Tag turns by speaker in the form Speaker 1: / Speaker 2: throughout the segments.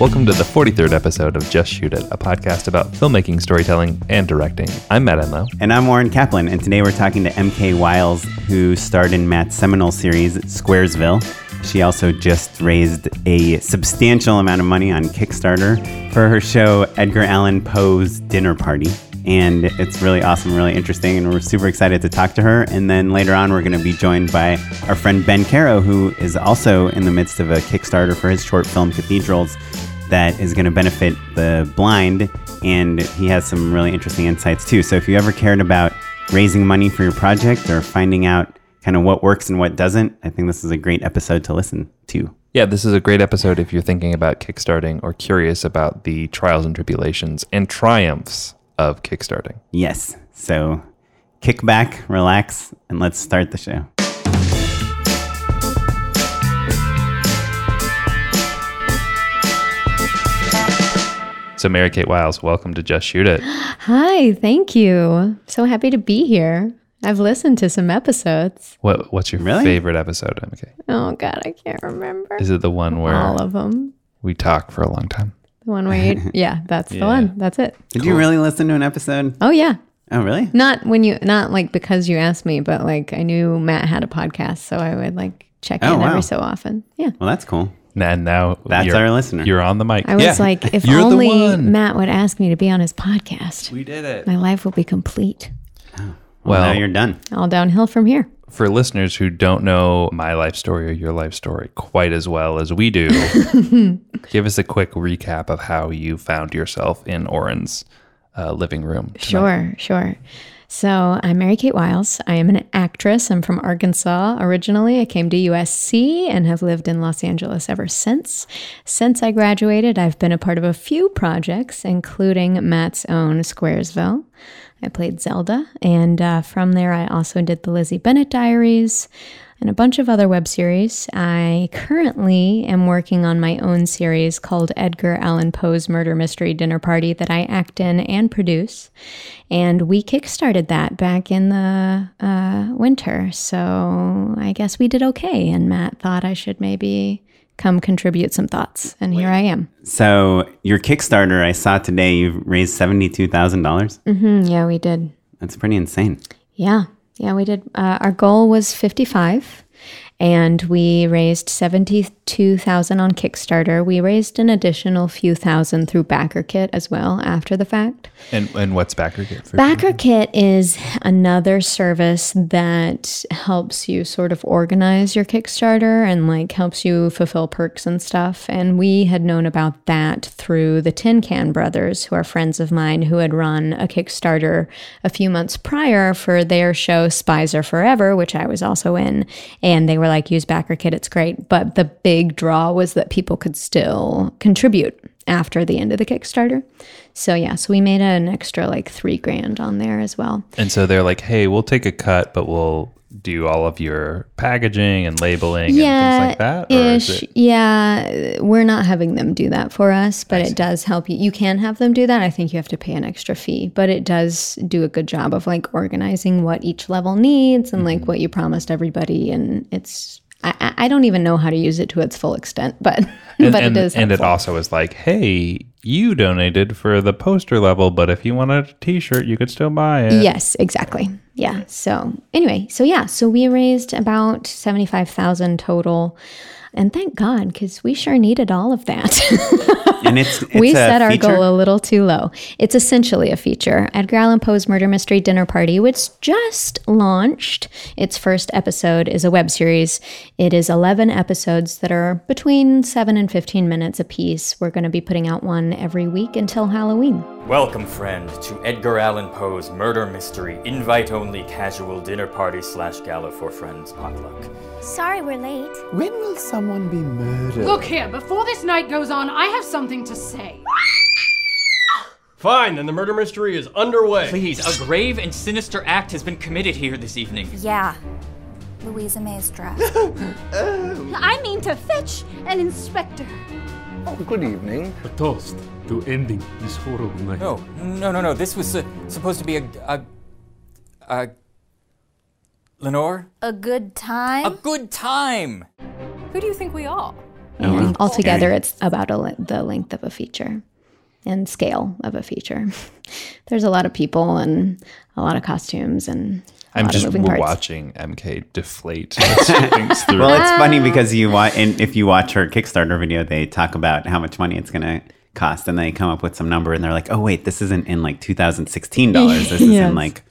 Speaker 1: Welcome to the 43rd episode of Just Shoot It, a podcast about filmmaking, storytelling, and directing. I'm Matt Enlow.
Speaker 2: And I'm Oren Kaplan, and today we're talking to MK Wiles, who starred in Matt's seminal series, Squaresville. She also just raised a substantial amount of money on Kickstarter for her show, Edgar Allan Poe's Dinner Party. And it's really awesome, really interesting, and we're super excited to talk to her. And then later on, we're going to be joined by our friend Ben Caro, who is also in the midst of a Kickstarter for his short film, Cathedrals, that is going to benefit the blind. And he has some really interesting insights too. So if you ever cared about raising money for your project or finding out kind of what works and what doesn't, I think this is a great episode to listen to.
Speaker 1: Yeah, this is a great episode if you're thinking about kickstarting or curious about the trials and tribulations and triumphs of kickstarting.
Speaker 2: Yes. So kick back, relax, and let's start the show.
Speaker 1: So, Mary Kate Wiles, welcome to Just Shoot It.
Speaker 3: Hi, thank you. So happy to be here. I've listened to some episodes.
Speaker 1: What What's your
Speaker 2: Really?
Speaker 1: favorite episode, MK?
Speaker 3: Oh God, I can't remember
Speaker 1: Is it the one where
Speaker 3: all of them.
Speaker 1: we talk for a long time?
Speaker 3: The one where you, yeah, that's
Speaker 1: Yeah.
Speaker 3: the one. That's it.
Speaker 2: Did you really listen to an episode?
Speaker 3: Oh yeah,
Speaker 2: Oh, really?
Speaker 3: not when you, not like because you asked me, but like I knew Matt had a podcast, so I would like check
Speaker 2: Oh,
Speaker 3: in
Speaker 2: wow.
Speaker 3: every so often. Yeah,
Speaker 2: Well, that's cool.
Speaker 1: And now
Speaker 2: That's
Speaker 1: you're,
Speaker 2: our listener.
Speaker 1: You're on the mic.
Speaker 3: I was
Speaker 1: Yeah.
Speaker 3: like, if
Speaker 1: You're
Speaker 3: only. Matt would ask me to be on his podcast,
Speaker 1: we did it.
Speaker 3: my life will be complete.
Speaker 2: Well,
Speaker 1: Well,
Speaker 2: now you're done.
Speaker 3: All downhill from here.
Speaker 1: for listeners who don't know my life story or your life story quite as well as we do, give us a quick recap of how you found yourself in Oren's uh, living room. tonight.
Speaker 3: Sure, sure. So I'm Mary Kate Wiles. I am an actress. I'm from Arkansas originally. I came to USC and have lived in Los Angeles ever since. Since I graduated, I've been a part of a few projects, including Matt's own Squaresville. I played Zelda, and uh, from there, I also did the Lizzie Bennet Diaries and a bunch of other web series. I currently am working on my own series called Edgar Allan Poe's Murder Mystery Dinner Party that I act in and produce. And we kickstarted that back in the uh, winter. So I guess we did okay. And Matt thought I should maybe come contribute some thoughts. And here I am.
Speaker 2: So your Kickstarter, I saw today, you've raised seventy-two thousand dollars.
Speaker 3: hmm yeah, we did.
Speaker 2: That's pretty insane.
Speaker 3: Yeah, yeah, we did. Uh, our goal was 55 and we raised 72,000 on Kickstarter. We raised an additional few thousand through BackerKit as well after the fact.
Speaker 1: And, and what's BackerKit for?
Speaker 3: BackerKit is another service that helps you sort of organize your Kickstarter and like helps you fulfill perks and stuff. And we had known about that through the Tin Can Brothers, who are friends of mine who had run a Kickstarter a few months prior for their show Spies Are Forever, which I was also in. And they were like, use BackerKit, it's great. But the big draw was that people could still contribute after the end of the Kickstarter. So yeah, so we made an extra like three grand on there as well.
Speaker 1: And so they're like, hey, we'll take a cut, but we'll do all of your packaging and labeling and things like that?
Speaker 3: Ish.
Speaker 1: it,
Speaker 3: Yeah, we're not having them do that for us, but it does help you. You can have them do that. I think you have to pay an extra fee, but it does do a good job of like organizing what each level needs and
Speaker 1: Mm-hmm.
Speaker 3: like what you promised everybody. And it's I, I don't even know how to use it to its full extent, but
Speaker 1: and,
Speaker 3: but
Speaker 1: and,
Speaker 3: it is.
Speaker 1: and it also is like, hey, you donated for the poster level, but if you want a t shirt, you could still buy it.
Speaker 3: Yes, exactly. Yeah. So anyway, so yeah, so we raised about seventy five thousand total, and thank God because we sure needed all of that.
Speaker 2: And it's, it's
Speaker 3: we
Speaker 2: a
Speaker 3: set our
Speaker 2: feature?
Speaker 3: goal a little too low. It's essentially a feature. Edgar Allan Poe's Murder Mystery Dinner Party, which just launched. Its first episode is a web series. It is 11 episodes that are between 7 and 15 minutes apiece. We're going to be putting out one every week until Halloween.
Speaker 4: Welcome, friend, to Edgar Allan Poe's murder mystery, invite only casual dinner party slash gala for friends potluck.
Speaker 5: Sorry we're late.
Speaker 6: When will someone be murdered?
Speaker 7: Look here, before this night goes on, I have something to say.
Speaker 8: Fine, then the murder mystery is underway.
Speaker 4: Please, a grave and sinister act has been committed here this evening.
Speaker 5: Yeah. Louisa May's dress. oh.
Speaker 7: I mean to fetch an inspector.
Speaker 6: Good evening.
Speaker 9: A toast to ending this horrible night.
Speaker 4: No, no, no, no. This was uh, supposed to be a, a, a. Lenore?
Speaker 5: A good time?
Speaker 4: A good time!
Speaker 7: Who do you think we are?
Speaker 3: And altogether, it's about a, le- the length of a feature and scale of a feature. There's a lot of people and a lot of costumes and
Speaker 1: I'm just
Speaker 3: of moving parts.
Speaker 1: watching MK deflate as she.
Speaker 2: Well, it's funny because you watch, and if you watch her Kickstarter video, they talk about how much money it's going to cost, and they come up with some number, and they're like, "Oh wait, this isn't in like 2016 dollars. This is in like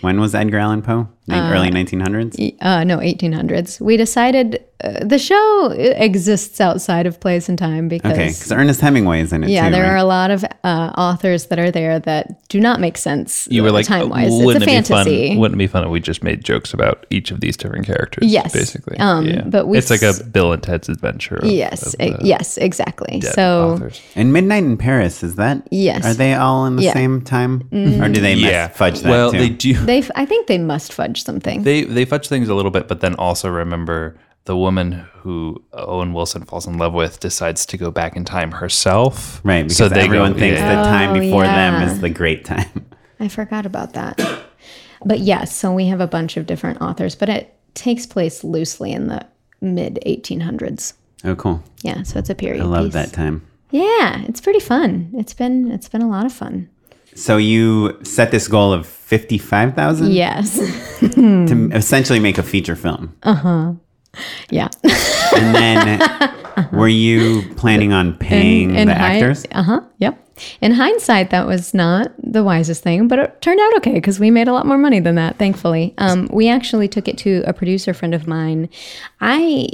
Speaker 2: when was Edgar Allan Poe? Nin- early 1900s.
Speaker 3: Uh, no, 1800s. We decided uh, the show exists outside of place and time because
Speaker 2: Okay, because Ernest Hemingway is in it
Speaker 3: yeah,
Speaker 2: too.
Speaker 3: there
Speaker 2: right?
Speaker 3: are a lot of uh, authors that are there that do not make sense.
Speaker 1: you were like,
Speaker 3: time wise.
Speaker 1: wouldn't
Speaker 3: It's a
Speaker 1: it be
Speaker 3: fantasy.
Speaker 1: fun? Wouldn't it be fun if we just made jokes about each of these different characters?
Speaker 3: Yes.
Speaker 1: basically.
Speaker 3: Um,
Speaker 1: yeah.
Speaker 3: but we
Speaker 1: it's like a Bill and Ted's Adventure. Of,
Speaker 3: yes,
Speaker 1: of the
Speaker 3: yes, exactly. So
Speaker 1: authors.
Speaker 2: And Midnight in Paris is that?
Speaker 3: Yes.
Speaker 2: Are they all in the
Speaker 3: Yeah. Mm-hmm.
Speaker 2: same time, or do they
Speaker 1: yeah,
Speaker 2: mess, fudge that
Speaker 1: well,
Speaker 2: too?
Speaker 1: they do.
Speaker 3: they, f- I think they must fudge something.
Speaker 1: They they fudge things a little bit, but then also remember the woman who Owen Wilson falls in love with decides to go back in time herself.
Speaker 2: right, because
Speaker 1: so they
Speaker 2: everyone
Speaker 1: go,
Speaker 2: thinks
Speaker 1: yeah.
Speaker 2: the time
Speaker 3: Oh,
Speaker 2: before them is the great time.
Speaker 3: I forgot about that. But yes, so we have a bunch of different authors, but it takes place loosely in the mid 1800s.
Speaker 2: Oh, cool!
Speaker 3: Yeah, so it's a period
Speaker 2: I love
Speaker 3: piece.
Speaker 2: that time.
Speaker 3: Yeah, it's pretty fun. It's been it's been a lot of fun.
Speaker 2: So you set this goal of fifty-five thousand
Speaker 3: Yes.
Speaker 2: to essentially make a feature film, Uh huh.
Speaker 3: yeah.
Speaker 2: and then were you planning on paying the actors?
Speaker 3: Uh huh. Yep. In hindsight, that was not the wisest thing, but it turned out okay because we made a lot more money than that, thankfully. Um, we actually took it to a producer friend of mine. I,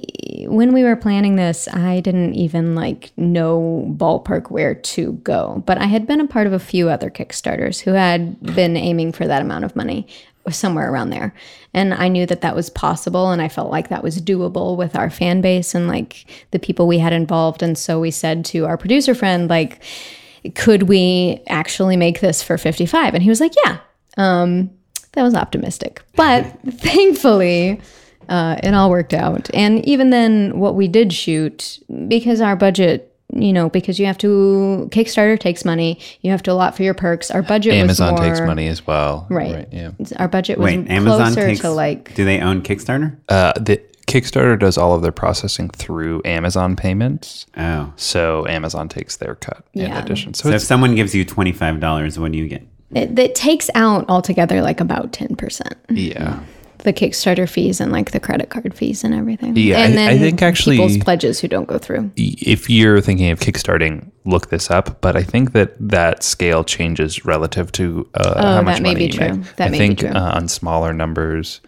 Speaker 3: when we were planning this, I didn't even like know ballpark where to go, but I had been a part of a few other Kickstarters who had been aiming for that amount of money somewhere around there. And I knew that that was possible and I felt like that was doable with our fan base and like the people we had involved. And so we said to our producer friend, like, could we actually make this for 55? And he was like, yeah. Um, that was optimistic. But thankfully, uh, it all worked out. And even then, what we did shoot, because our budget, you know, because you have to, Kickstarter takes money, you have to allot for your perks. Our budget
Speaker 1: Amazon
Speaker 3: was more,
Speaker 1: takes money as well.
Speaker 3: Right.
Speaker 1: yeah.
Speaker 3: Our budget was
Speaker 2: Wait, Amazon takes.
Speaker 3: to like
Speaker 2: do they own Kickstarter?
Speaker 1: Uh, the Kickstarter does all of their processing through Amazon payments.
Speaker 2: Oh,
Speaker 1: So Amazon takes their cut in
Speaker 3: Yeah.
Speaker 1: addition. So,
Speaker 2: so if someone gives you twenty-five dollars, what do you get?
Speaker 3: it, it takes out altogether like about 10%.
Speaker 1: yeah.
Speaker 3: The Kickstarter fees and like the credit card fees and everything.
Speaker 1: Yeah,
Speaker 3: and
Speaker 1: I- I think actually-
Speaker 3: people's pledges who don't go through.
Speaker 1: if you're thinking of kickstarting, look this up. But I think that that scale changes relative to uh, how
Speaker 3: Oh,
Speaker 1: much
Speaker 3: that may
Speaker 1: money
Speaker 3: be
Speaker 1: you
Speaker 3: true.
Speaker 1: make.
Speaker 3: That
Speaker 1: I
Speaker 3: may be
Speaker 1: think
Speaker 3: true.
Speaker 1: Uh, on smaller numbers,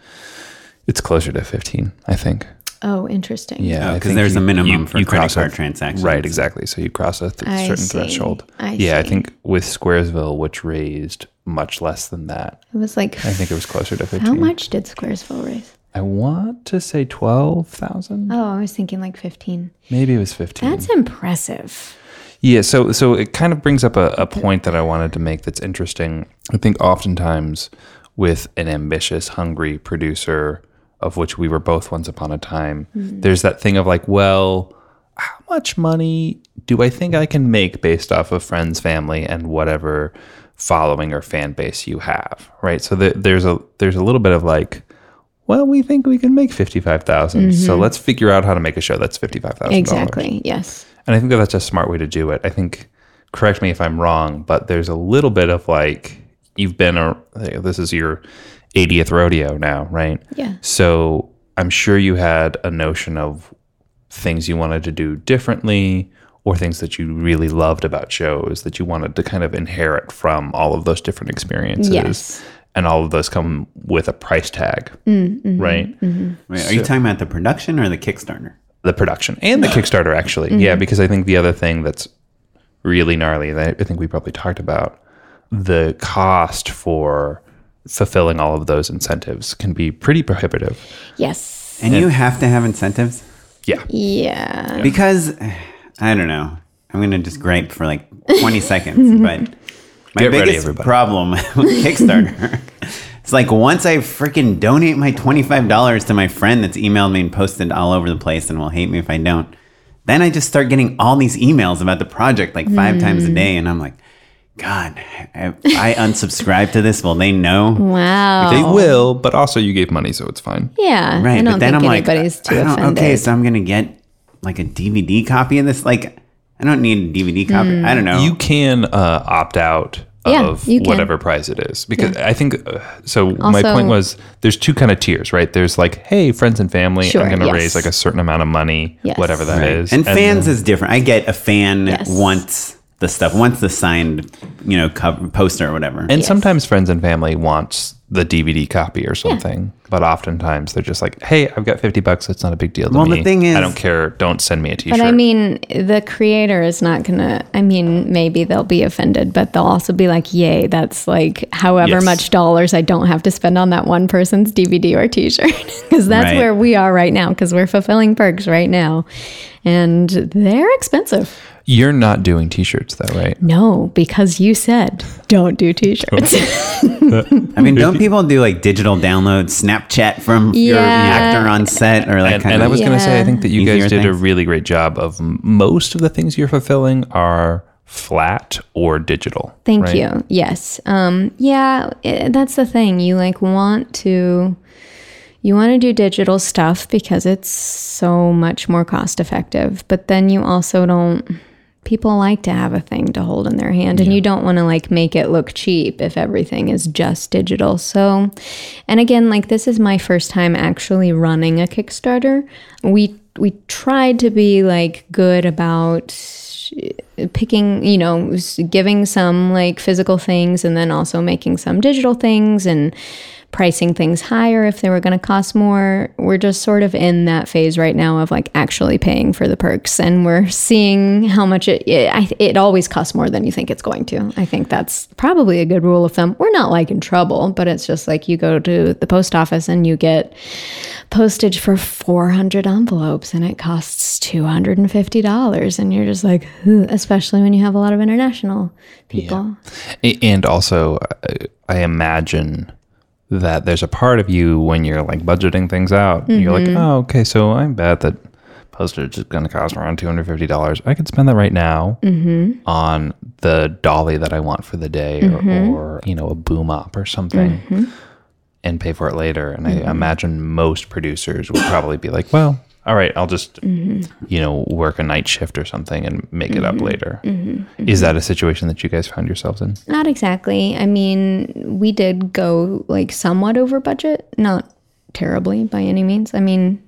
Speaker 1: it's closer to 15. I think.
Speaker 3: Oh, interesting.
Speaker 1: Yeah,
Speaker 2: Oh,
Speaker 1: I
Speaker 2: 'cause
Speaker 1: think
Speaker 2: there's a minimum for credit
Speaker 1: cross a-
Speaker 2: card transactions.
Speaker 1: Right, exactly. So you cross a th- certain
Speaker 3: see.
Speaker 1: threshold.
Speaker 3: I
Speaker 1: yeah, I think with Squaresville, which raised much less than that,
Speaker 3: It was like,
Speaker 1: I think it was closer to 15.
Speaker 3: how much did Squaresville raise?
Speaker 1: I want to say 12,000.
Speaker 3: Oh, I was thinking like 15.
Speaker 1: Maybe it was 15.
Speaker 3: That's impressive.
Speaker 1: Yeah, so so it kind of brings up a, a point that I wanted to make that's interesting. I think oftentimes with an ambitious, hungry producer, of which we were both once upon a time, mm-hmm. there's that thing of like, well, how much money do I think I can make based off of friends, family, and whatever following or fan base you have, right? So th- there's a there's a little bit of like, well, we think we can make fifty five so mm-hmm. let's figure out how to make a show that's fifty five thousand
Speaker 3: Exactly. Yes.
Speaker 1: and I think that that's a smart way to do it. I think, correct me if I'm wrong, but there's a little bit of like, you've been, a, this is your 80th rodeo now, right?
Speaker 3: Yeah.
Speaker 1: So I'm sure you had a notion of things you wanted to do differently or things that you really loved about shows that you wanted to kind of inherit from all of those different experiences.
Speaker 3: Yes.
Speaker 1: And all of those come with a price tag, mm, mm-hmm, right? Mm-hmm.
Speaker 2: Wait, are you talking about the production or the Kickstarter?
Speaker 1: the production and the Kickstarter actually. Yeah, mm-hmm. because I think the other thing that's really gnarly that I think we probably talked about the cost for fulfilling all of those incentives can be pretty prohibitive.
Speaker 3: Yes.
Speaker 2: And you have to have incentives
Speaker 1: Yeah.
Speaker 3: Yeah.
Speaker 2: because I don't know. I'm gonna just gripe for like 20 seconds, but my
Speaker 1: Get
Speaker 2: biggest
Speaker 1: everybody.
Speaker 2: problem with Kickstarter. It's like once I freaking donate my $25 to my friend that's emailed me and posted all over the place and will hate me if I don't, then I just start getting all these emails about the project like five times
Speaker 3: Hmm.
Speaker 2: a day. And I'm like, God, if I unsubscribe to this, will they know?
Speaker 3: Wow.
Speaker 1: They will, but also you gave money, so it's fine.
Speaker 3: Yeah.
Speaker 2: Right.
Speaker 3: I don't
Speaker 2: but then
Speaker 3: think
Speaker 2: I'm like,
Speaker 3: anybody's too
Speaker 2: I don't-
Speaker 3: offended.
Speaker 2: okay, so I'm going to get like a DVD copy of this? Like, I don't need a DVD copy. I don't know.
Speaker 1: You can uh, opt out
Speaker 3: Yeah,
Speaker 1: of
Speaker 3: you can.
Speaker 1: whatever price it is because I think uh, so. my
Speaker 3: Also-
Speaker 1: point was there's two kind of tiers, right? There's like, hey, friends and family,
Speaker 3: Sure,
Speaker 1: I'm going to
Speaker 3: yes.
Speaker 1: raise like a certain amount of money,
Speaker 3: Yes.
Speaker 1: whatever that is,
Speaker 2: and fans
Speaker 1: then-
Speaker 2: is different. I get a fan
Speaker 3: Yes.
Speaker 2: wants the stuff, once the signed, you know, cover, poster or whatever.
Speaker 1: And sometimes friends and family wants the DVD copy or something, but oftentimes they're just like, "Hey, I've got fifty bucks. It's not a big deal to
Speaker 2: Well,
Speaker 1: me.
Speaker 2: the thing is-
Speaker 1: I don't care. Don't send me a T-shirt."
Speaker 3: But I mean, the creator is not gonna. I mean, maybe they'll be offended, but they'll also be like, "Yay, that's like however
Speaker 1: Yes.
Speaker 3: much dollars I don't have to spend on that one person's DVD or T-shirt," because that's
Speaker 2: Right.
Speaker 3: where we are right now. Because we're fulfilling perks right now, and they're expensive.
Speaker 1: you're not doing T-shirts though, right?
Speaker 3: No, because you said don't do T-shirts.
Speaker 2: I mean, don't people do like digital downloads, Snapchat from your actor on set or like
Speaker 1: And,
Speaker 2: kind
Speaker 1: and I
Speaker 2: of?
Speaker 1: was going to say, I think that you
Speaker 2: Easier
Speaker 1: guys did a really great job of most of the things you're fulfilling are flat or digital.
Speaker 3: Thank
Speaker 1: right?
Speaker 3: you. Yes. Um, yeah, i that's the thing. You like want to you want to do digital stuff because it's so much more cost effective, but then you also don't people like to have a thing to hold in their hand and you don't want to like make it look cheap if everything is just digital. So, and again, like this is my first time actually running a Kickstarter. We we tried to be like good about uh, picking, you know, giving some like physical things and then also making some digital things and pricing things higher if they were going to cost more. We're just sort of in that phase right now of like actually paying for the perks and we're seeing how much it it, it always costs more than you think it's going to. I think that's probably a good rule of thumb. We're not like in trouble, but it's just like you go to the post office and you get postage for 400 envelopes and it costs $250 and you're just like especially when you have a lot of international people
Speaker 1: A- And also, I imagine that there's a part of you when you're like budgeting things out, you're like,
Speaker 3: Mm-hmm.
Speaker 1: oh, okay, so I bet that postage is going to cost around $250. I could spend that right now
Speaker 3: Mm-hmm.
Speaker 1: on the dolly that I want for the day
Speaker 3: Mm-hmm.
Speaker 1: or, or, you know, a boom up or something and pay for it later. And
Speaker 3: Mm-hmm.
Speaker 1: I imagine most producers would probably be like, well, all right, I'll just,
Speaker 3: Mm-hmm.
Speaker 1: you know, work a night shift or something and make it up later. Is that a situation that you guys found yourselves in?
Speaker 3: not exactly. I mean we did go like somewhat over budget. Not terribly by any means. I mean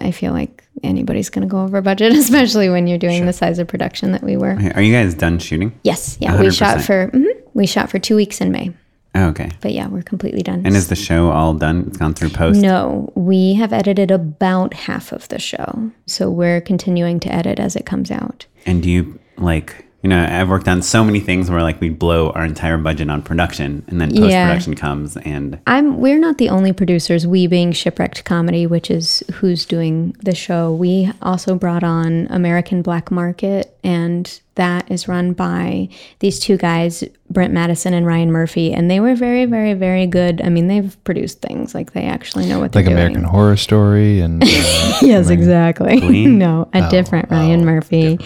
Speaker 3: i feel like anybody's going to go over budget especially when you're doing the size of production that we were.
Speaker 2: Are you guys done shooting?
Speaker 3: yes. Yeah we shot
Speaker 2: 100%.
Speaker 3: for mhm, we shot for two weeks in may
Speaker 2: Oh, okay.
Speaker 3: but yeah we're completely done
Speaker 2: And is the show all done? It's gone through post.
Speaker 3: No, we have edited about half of the show. So we're continuing to edit as it comes out.
Speaker 2: And do you like? You know, I've worked on so many things where like we blow our entire budget on production, and then post
Speaker 3: Yeah.
Speaker 2: production comes, and
Speaker 3: I'm we're not the only producers, we being Shipwrecked Comedy, which is who's doing the show. We also brought on American Black Market and that is run by these two guys, Brent Madison and Ryan Murphy, and they were very, very, very good. I mean, they've produced things like they actually know what they're doing.
Speaker 1: Like American. Horror Story and uh,
Speaker 3: yes, exactly. No, a different Ryan Murphy.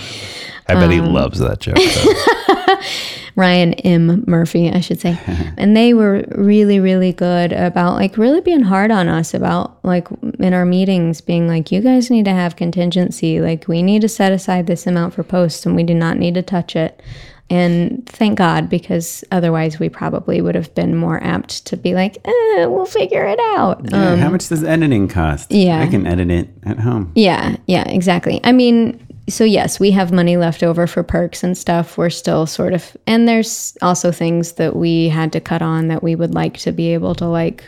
Speaker 1: I bet he
Speaker 3: Um,
Speaker 1: loves that joke.
Speaker 3: Ryan M. Murphy, I should say. and they were really, really good about like really being hard on us about like in our meetings being like, you guys need to have contingency. Like we need to set aside this amount for posts and we do not need to touch it. And thank God, because otherwise we probably would have been more apt to be like, eh, we'll figure it out.
Speaker 2: Yeah, how much does editing cost?
Speaker 3: Um, yeah.
Speaker 2: I can edit it at home.
Speaker 3: Yeah, yeah, exactly. I mean, so yes, we have money left over for perks and stuff. We're still sort of, and there's also things that we had to cut on that we would like to be able to like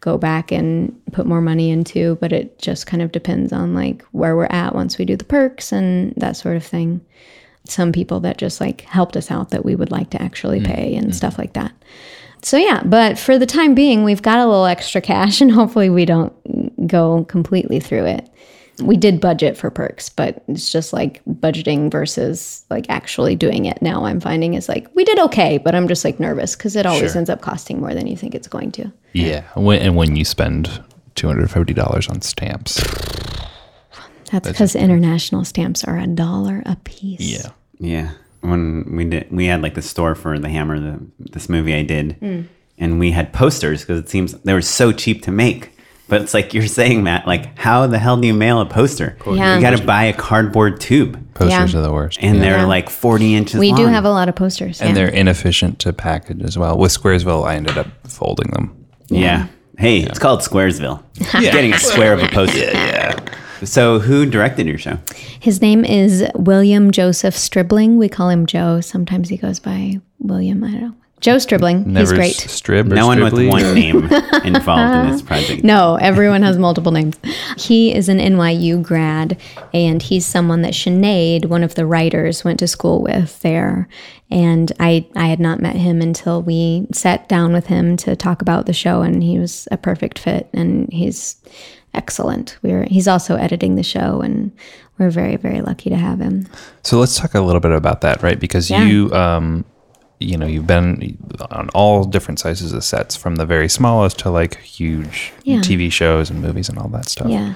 Speaker 3: go back and put more money into, but it just kind of depends on like where we're at once we do the perks and that sort of thing. Some people that just like helped us out that we would like to actually mm. pay and mm-hmm. stuff like that. So yeah, but for the time being, we've got a little extra cash and hopefully we don't go completely through it. We did budget for perks, but it's just like budgeting versus like actually doing it. Now I'm finding is like we did okay, but I'm just like nervous because it always
Speaker 1: Sure.
Speaker 3: ends up costing more than you think it's going to.
Speaker 1: yeah. When, and when you spend $250 on stamps.
Speaker 3: That's because international stamps are a dollar a piece.
Speaker 1: Yeah.
Speaker 2: Yeah. When we did, we had like the store for the Hammer, the this movie I did,
Speaker 3: Mm.
Speaker 2: and we had posters because it seems they were so cheap to make But it's like you're saying, Matt, like, how the hell do you mail a poster?
Speaker 3: Yeah.
Speaker 2: You got to buy a cardboard tube,
Speaker 1: Posters
Speaker 3: Yeah.
Speaker 1: are the worst.
Speaker 2: and
Speaker 1: Yeah.
Speaker 2: they're
Speaker 3: Yeah.
Speaker 2: like 40 inches
Speaker 3: We do have a lot of posters.
Speaker 1: and they're inefficient to package as well. With Squaresville, I ended up folding them.
Speaker 2: Yeah. Hey, it's called Squaresville. Getting a square of a poster. yeah. So, who directed your show?
Speaker 3: His name is William Joseph Stribling. We call him Joe. Sometimes he goes by William. I don't know. Joe Stribling.
Speaker 1: Never
Speaker 3: He's great.
Speaker 1: Strib or
Speaker 2: No one with one name involved in this project.
Speaker 3: No, everyone has multiple names. He is an NYU grad, and he's someone that Sinead, one of the writers, went to school with there. And I, I had not met him until we sat down with him to talk about the show, and he was a perfect fit, and he's excellent. We're he's also editing the show, and we're very, very lucky to have him.
Speaker 1: So let's talk a little bit about that, right? Because
Speaker 3: Yeah.
Speaker 1: you, um, you know, you've been on all different sizes of sets, from the very smallest to like huge
Speaker 3: Yeah.
Speaker 1: TV shows and movies and all that stuff.
Speaker 3: Yeah.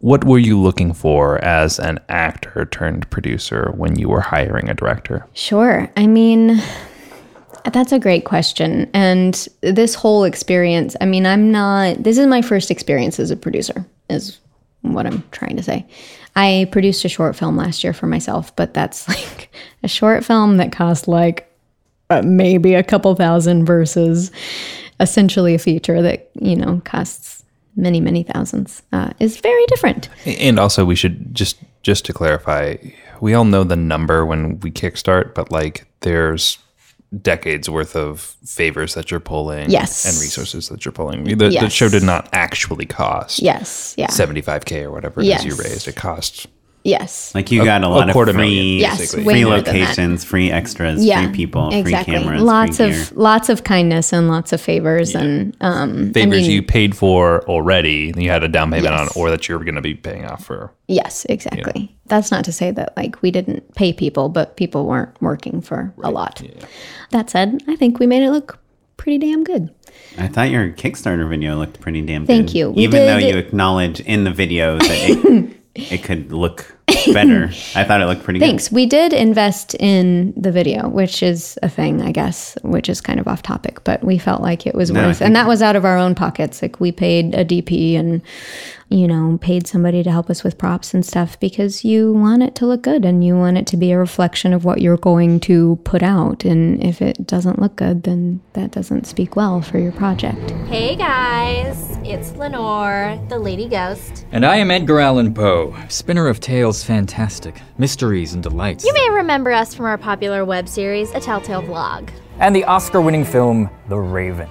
Speaker 1: What were you looking for as an actor turned producer when you were hiring a director?
Speaker 3: Sure. I mean, that's a great question. And this whole experience, I mean, I'm not, this is my first experience as a producer, is what I'm trying to say. I produced a short film last year for myself, but that's like a short film that cost like uh, maybe a couple thousand versus essentially a feature that, you know, costs many, many thousands, uh, is very different.
Speaker 1: And also, we should just just to clarify, we all know the number when we kickstart, but like there's decades worth of favors that you're pulling,
Speaker 3: Yes.
Speaker 1: and resources that you're pulling. The, the show did not actually cost
Speaker 3: Yes. Yeah.
Speaker 1: 75k or whatever it is
Speaker 3: Yes.
Speaker 1: you raised. It cost
Speaker 3: Yes.
Speaker 2: Like you
Speaker 1: A-
Speaker 2: got a
Speaker 1: a
Speaker 2: lot of free,
Speaker 1: million,
Speaker 3: Yes,
Speaker 2: free
Speaker 3: more than that.
Speaker 2: locations, free extras,
Speaker 3: yeah,
Speaker 2: free people,
Speaker 3: exactly.
Speaker 2: free cameras,
Speaker 3: lots
Speaker 2: free
Speaker 3: of
Speaker 2: gear.
Speaker 3: lots of kindness and lots of favors and um
Speaker 1: favors
Speaker 3: I mean,
Speaker 1: you paid for already. You had a down payment
Speaker 3: Yes.
Speaker 1: on, or that you're going to be paying off for.
Speaker 3: yes exactly that's not to say that like we didn't pay people but people weren't working for a lot that said i think we made it look pretty damn good
Speaker 2: I thought your Kickstarter video looked pretty damn
Speaker 3: Thank
Speaker 2: good.
Speaker 3: Thank you. We
Speaker 2: Even though you acknowledge in the video that it, it could look better. I thought it looked pretty good.
Speaker 3: Thanks. We did invest in the video, which is a thing, I guess, which is kind of off topic, but we felt like it was
Speaker 2: No,
Speaker 3: worth,
Speaker 2: think-
Speaker 3: and that was out of our own pockets. Like we paid a DP and, you know, paid somebody to help us with props and stuff because you want it to look good and you want it to be a reflection of what you're going to put out. And if it doesn't look good, then that doesn't speak well for your project.
Speaker 10: Hey guys, it's Lenore, the Lady Ghost.
Speaker 4: And I am Edgar Allan Poe, spinner of tales fantastic, mysteries and delights.
Speaker 10: You may remember us from our popular web series, A Telltale Vlog.
Speaker 4: And the Oscar winning film, The Raven.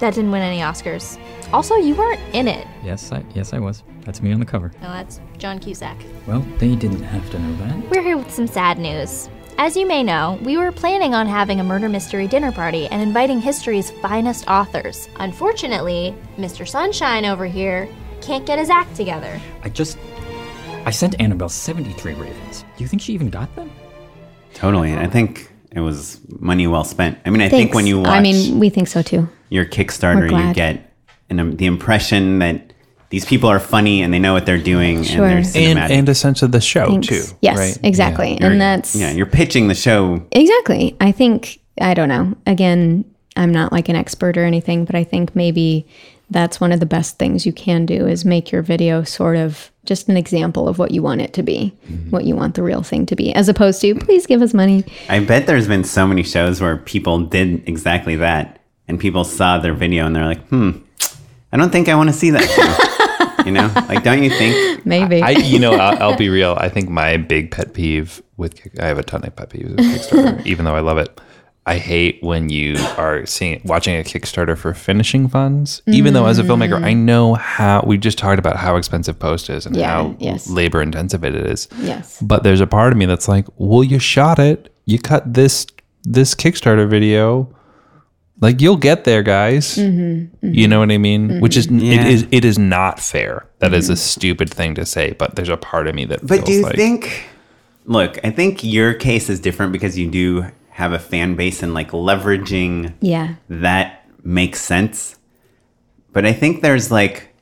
Speaker 10: That didn't win any Oscars. Also, you weren't in it.
Speaker 4: Yes, I, yes, I was. That's me on the cover.
Speaker 10: No, that's John Cusack.
Speaker 4: Well, they didn't have to know that.
Speaker 10: We're here with some sad news. As you may know, we were planning on having a murder mystery dinner party and inviting history's finest authors. Unfortunately, Mr. Sunshine over here can't get his act together.
Speaker 4: I just. I sent Annabel 73 ravens. Do you think she even got them?
Speaker 2: Totally. I think it was money well spent. I mean, I think when you watch
Speaker 3: I mean, we think so too.
Speaker 2: your
Speaker 3: We're
Speaker 2: Kickstarter, you
Speaker 3: glad.
Speaker 2: get an, um, the impression that these people are funny and they know what they're doing
Speaker 3: Sure.
Speaker 2: and they're
Speaker 1: And,
Speaker 2: cinematic.
Speaker 1: and a sense of the show,
Speaker 3: Thanks.
Speaker 1: too.
Speaker 3: Yes,
Speaker 1: right?
Speaker 3: exactly.
Speaker 1: Yeah.
Speaker 3: And that's
Speaker 2: yeah, you're pitching the show.
Speaker 3: Exactly. I think, I don't know. Again, I'm not like an expert or anything, but I think maybe that's one of the best things you can do is make your video sort of just an example of what you want it to be, what you want the real thing to be, as opposed to, please give us money.
Speaker 2: I bet there's been so many shows where people did exactly that and people saw their video and they're like, hmm, I don't think I want to see that. you know, like, don't you think?
Speaker 3: Maybe.
Speaker 1: I, you know, I'll, I'll be real. I think my big pet peeve with I have a ton of pet peeves with Kickstarter, even though I love it. I hate when you are seeing watching a Kickstarter for finishing funds. Even though as a filmmaker, I mm. know how we just talked about how expensive post is and
Speaker 3: Yeah,
Speaker 1: how
Speaker 3: yes.
Speaker 1: labor intensive it is.
Speaker 3: yes.
Speaker 1: But there's a part of me that's like, well, you shot it. You cut this this Kickstarter video. Like you'll get there, guys. Mm-hmm, mm-hmm. You know what I mean? Which is
Speaker 2: Yeah.
Speaker 1: it is it is not fair. That is a mm-hmm. stupid thing to say. But there's a part of me that.
Speaker 2: But do you
Speaker 1: like,
Speaker 2: think? Look, I think your case is different because you do have a fan base and like leveraging
Speaker 3: Yeah.
Speaker 2: that makes sense. But I think there's like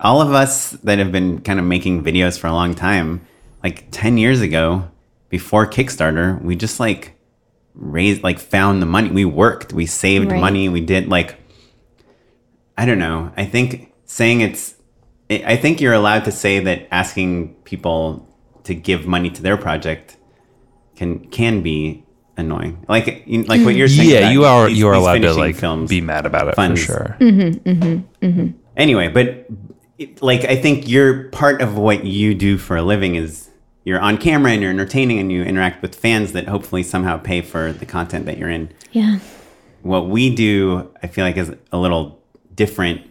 Speaker 2: all of us that have been kind of making videos for a long time, like 10 years ago, before Kickstarter, we just like raised, like found the money. We worked, we saved
Speaker 3: Right.
Speaker 2: money, we did like, I don't know. I think saying it's I I think you're allowed to say that asking people to give money to their project can can be annoying. Like you- like what you're mm, saying.
Speaker 1: yeah, you are
Speaker 2: these-
Speaker 1: you are allowed to like
Speaker 2: films.
Speaker 1: be mad about it
Speaker 2: funds.
Speaker 1: for sure. Mm-hmm, mm-hmm, mm-hmm.
Speaker 2: Anyway, but it- like I think you're part of what you do for a living is you're on camera and you're entertaining and you interact with fans that hopefully somehow pay for the content that you're in.
Speaker 3: Yeah.
Speaker 2: What we do, I feel like, is a little different.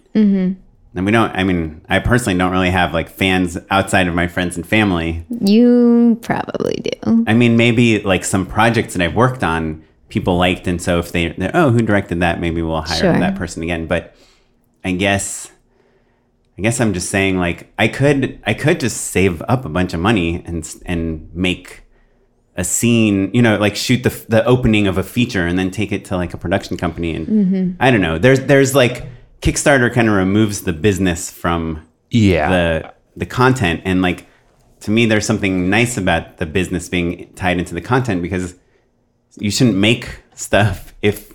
Speaker 2: Mm-hmm. And we don't. I mean, I personally don't really have like fans outside of my friends and family.
Speaker 3: You probably do.
Speaker 2: I mean, maybe like some projects that I've worked on, people liked, and so if they, they're, oh, who directed that? Maybe we'll hire
Speaker 3: Sure.
Speaker 2: that person again. But I guess, I guess I'm just saying, like, I could, I could just save up a bunch of money and and make a scene, you know, like shoot the the opening of a feature and then take it to like a production company, and I don't know. There's there's like Kickstarter kind of removes the business from
Speaker 1: Yeah.
Speaker 2: the the content and like to me there's something nice about the business being tied into the content because you shouldn't make stuff if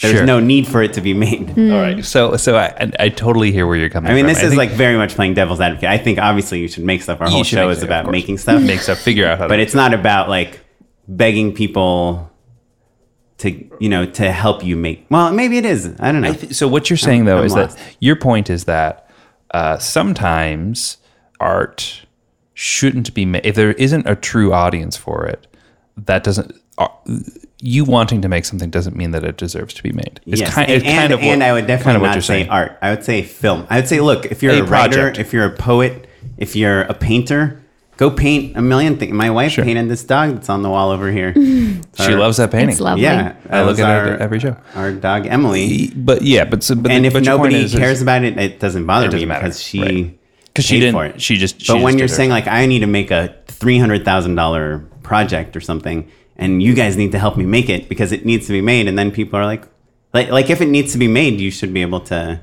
Speaker 2: there's
Speaker 1: Sure.
Speaker 2: no need for it to be made. Hmm.
Speaker 1: All right. So so I I, I totally hear where you're coming from.
Speaker 2: I mean,
Speaker 1: from.
Speaker 2: this is
Speaker 1: think
Speaker 2: like very much playing devil's advocate. I think obviously you should make stuff. Our whole show is
Speaker 1: stuff,
Speaker 2: about making stuff,
Speaker 1: make stuff, figure out how to
Speaker 2: but it's not about like begging people to you know to help you make. Well, maybe it is. I don't know.
Speaker 1: I th- so what you're saying though
Speaker 2: I'm
Speaker 1: is
Speaker 2: lost.
Speaker 1: that your point is that uh, sometimes art shouldn't be made if there isn't a true audience for it. That doesn't uh, you wanting to make something doesn't mean that it deserves to be made. It's
Speaker 2: yes,
Speaker 1: kind,
Speaker 2: and,
Speaker 1: it's kind
Speaker 2: and,
Speaker 1: of what,
Speaker 2: and I would definitely
Speaker 1: kind of what
Speaker 2: not
Speaker 1: you're
Speaker 2: say
Speaker 1: saying.
Speaker 2: art. I would say film. I would say, look, if you're
Speaker 1: A
Speaker 2: a, writer,
Speaker 1: project.
Speaker 2: if you're a poet, if you're a painter, go paint a million things. My wife
Speaker 1: Sure.
Speaker 2: painted this dog that's on the wall over here.
Speaker 1: She loves that painting.
Speaker 3: It's lovely.
Speaker 2: Yeah,
Speaker 1: I look at
Speaker 2: our,
Speaker 1: it every show.
Speaker 2: Our dog Emily.
Speaker 1: But yeah, but so, but
Speaker 2: and
Speaker 1: the,
Speaker 2: if
Speaker 1: but
Speaker 2: nobody
Speaker 1: is- is-
Speaker 2: cares about it, it doesn't bother
Speaker 1: It doesn't
Speaker 2: me
Speaker 1: matter,
Speaker 2: because she
Speaker 1: right. 'Cause she didn't-
Speaker 2: for it.
Speaker 1: she just- she
Speaker 2: but when you're saying like I need to make a three hundred thousand dollar project or something, and you guys need to help me make it because it needs to be made, and then people are like, like like if it needs to be made, you should be able to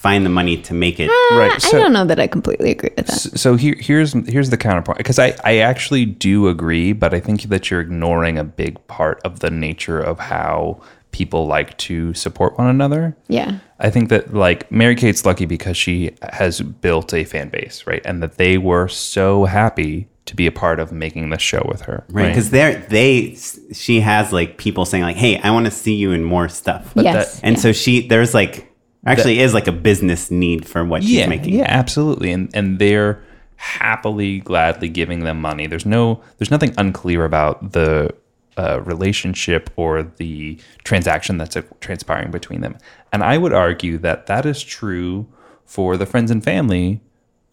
Speaker 2: find the money to make it.
Speaker 1: Ah, right.
Speaker 3: I don't know that I completely agree with that.
Speaker 1: so here, here's here's the counterpoint because I, I actually do agree, but I think that you're ignoring a big part of the nature of how people like to support one another.
Speaker 3: Yeah.
Speaker 1: I think that like Mary Kate's lucky because she has built a fan base, right? And that they were so happy to be a part of making the show with her,
Speaker 2: Right,
Speaker 1: right?
Speaker 2: because they're they she has like people saying like, "Hey, I want to see you in more stuff."
Speaker 3: yes.
Speaker 2: and
Speaker 3: yeah.
Speaker 2: so she there's like actually is like a business need for what she's making.
Speaker 1: yeah, absolutely, and and they're happily, gladly giving them money. There's no, there's nothing unclear about the uh, relationship or the transaction that's uh, transpiring between them. And I would argue that that is true for the friends and family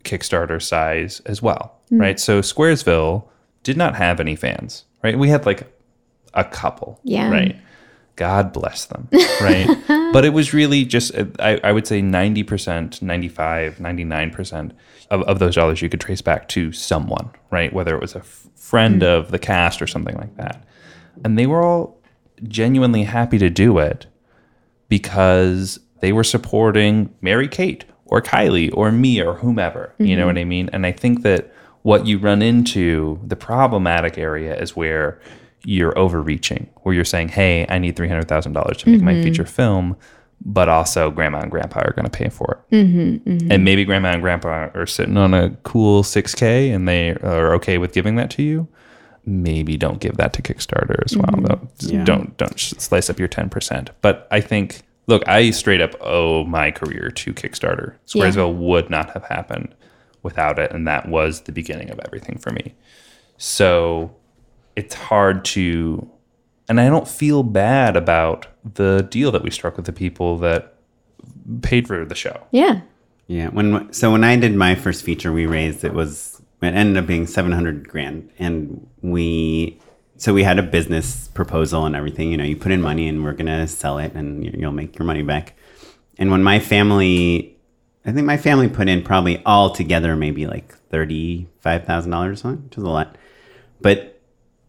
Speaker 1: Kickstarter size as well, right? So Squaresville did not have any fans, right? We had like a couple,
Speaker 3: Yeah.
Speaker 1: right? God bless them, right? but it was really just, uh, I, I would say 90%, 95, 99% of, of those dollars you could trace back to someone, right? Whether it was a f- friend of the cast or something like that. And they were all genuinely happy to do it because they were supporting Mary Kate or Kylie or me or whomever. You know what I mean? And I think that what you run into, the problematic area is where you're overreaching, where you're saying, hey, I need $300,000 to make my mm-hmm. feature film, but also grandma and grandpa are going to pay for it. Mm-hmm, mm-hmm. And maybe grandma and grandpa are sitting on a cool 6K and they are okay with giving that to you. Maybe don't give that to Kickstarter as well. though. Just
Speaker 2: Yeah.
Speaker 1: Don't don't slice up your 10%. But I think, look, I straight up owe my career to Kickstarter.
Speaker 3: Yeah.
Speaker 1: Squaresville would not have happened without it. And that was the beginning of everything for me. So it's hard to, and I don't feel bad about the deal that we struck with the people that paid for the show.
Speaker 3: yeah.
Speaker 2: Yeah. When so when I did my first feature, we raised it was it ended up being seven hundred grand, and we so we had a business proposal and everything. You know, you put in money, and we're gonna sell it, and you- you'll make your money back. And when my family, I think my family put in probably all together maybe like thirty five thousand dollars or something, which is a lot. But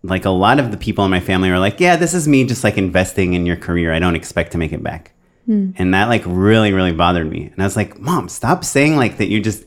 Speaker 2: like a lot of the people in my family are like, yeah, this is me just like investing in your career. I don't expect to make it back. And that like really, really bothered me. And I was like, Mom, stop saying like that you just,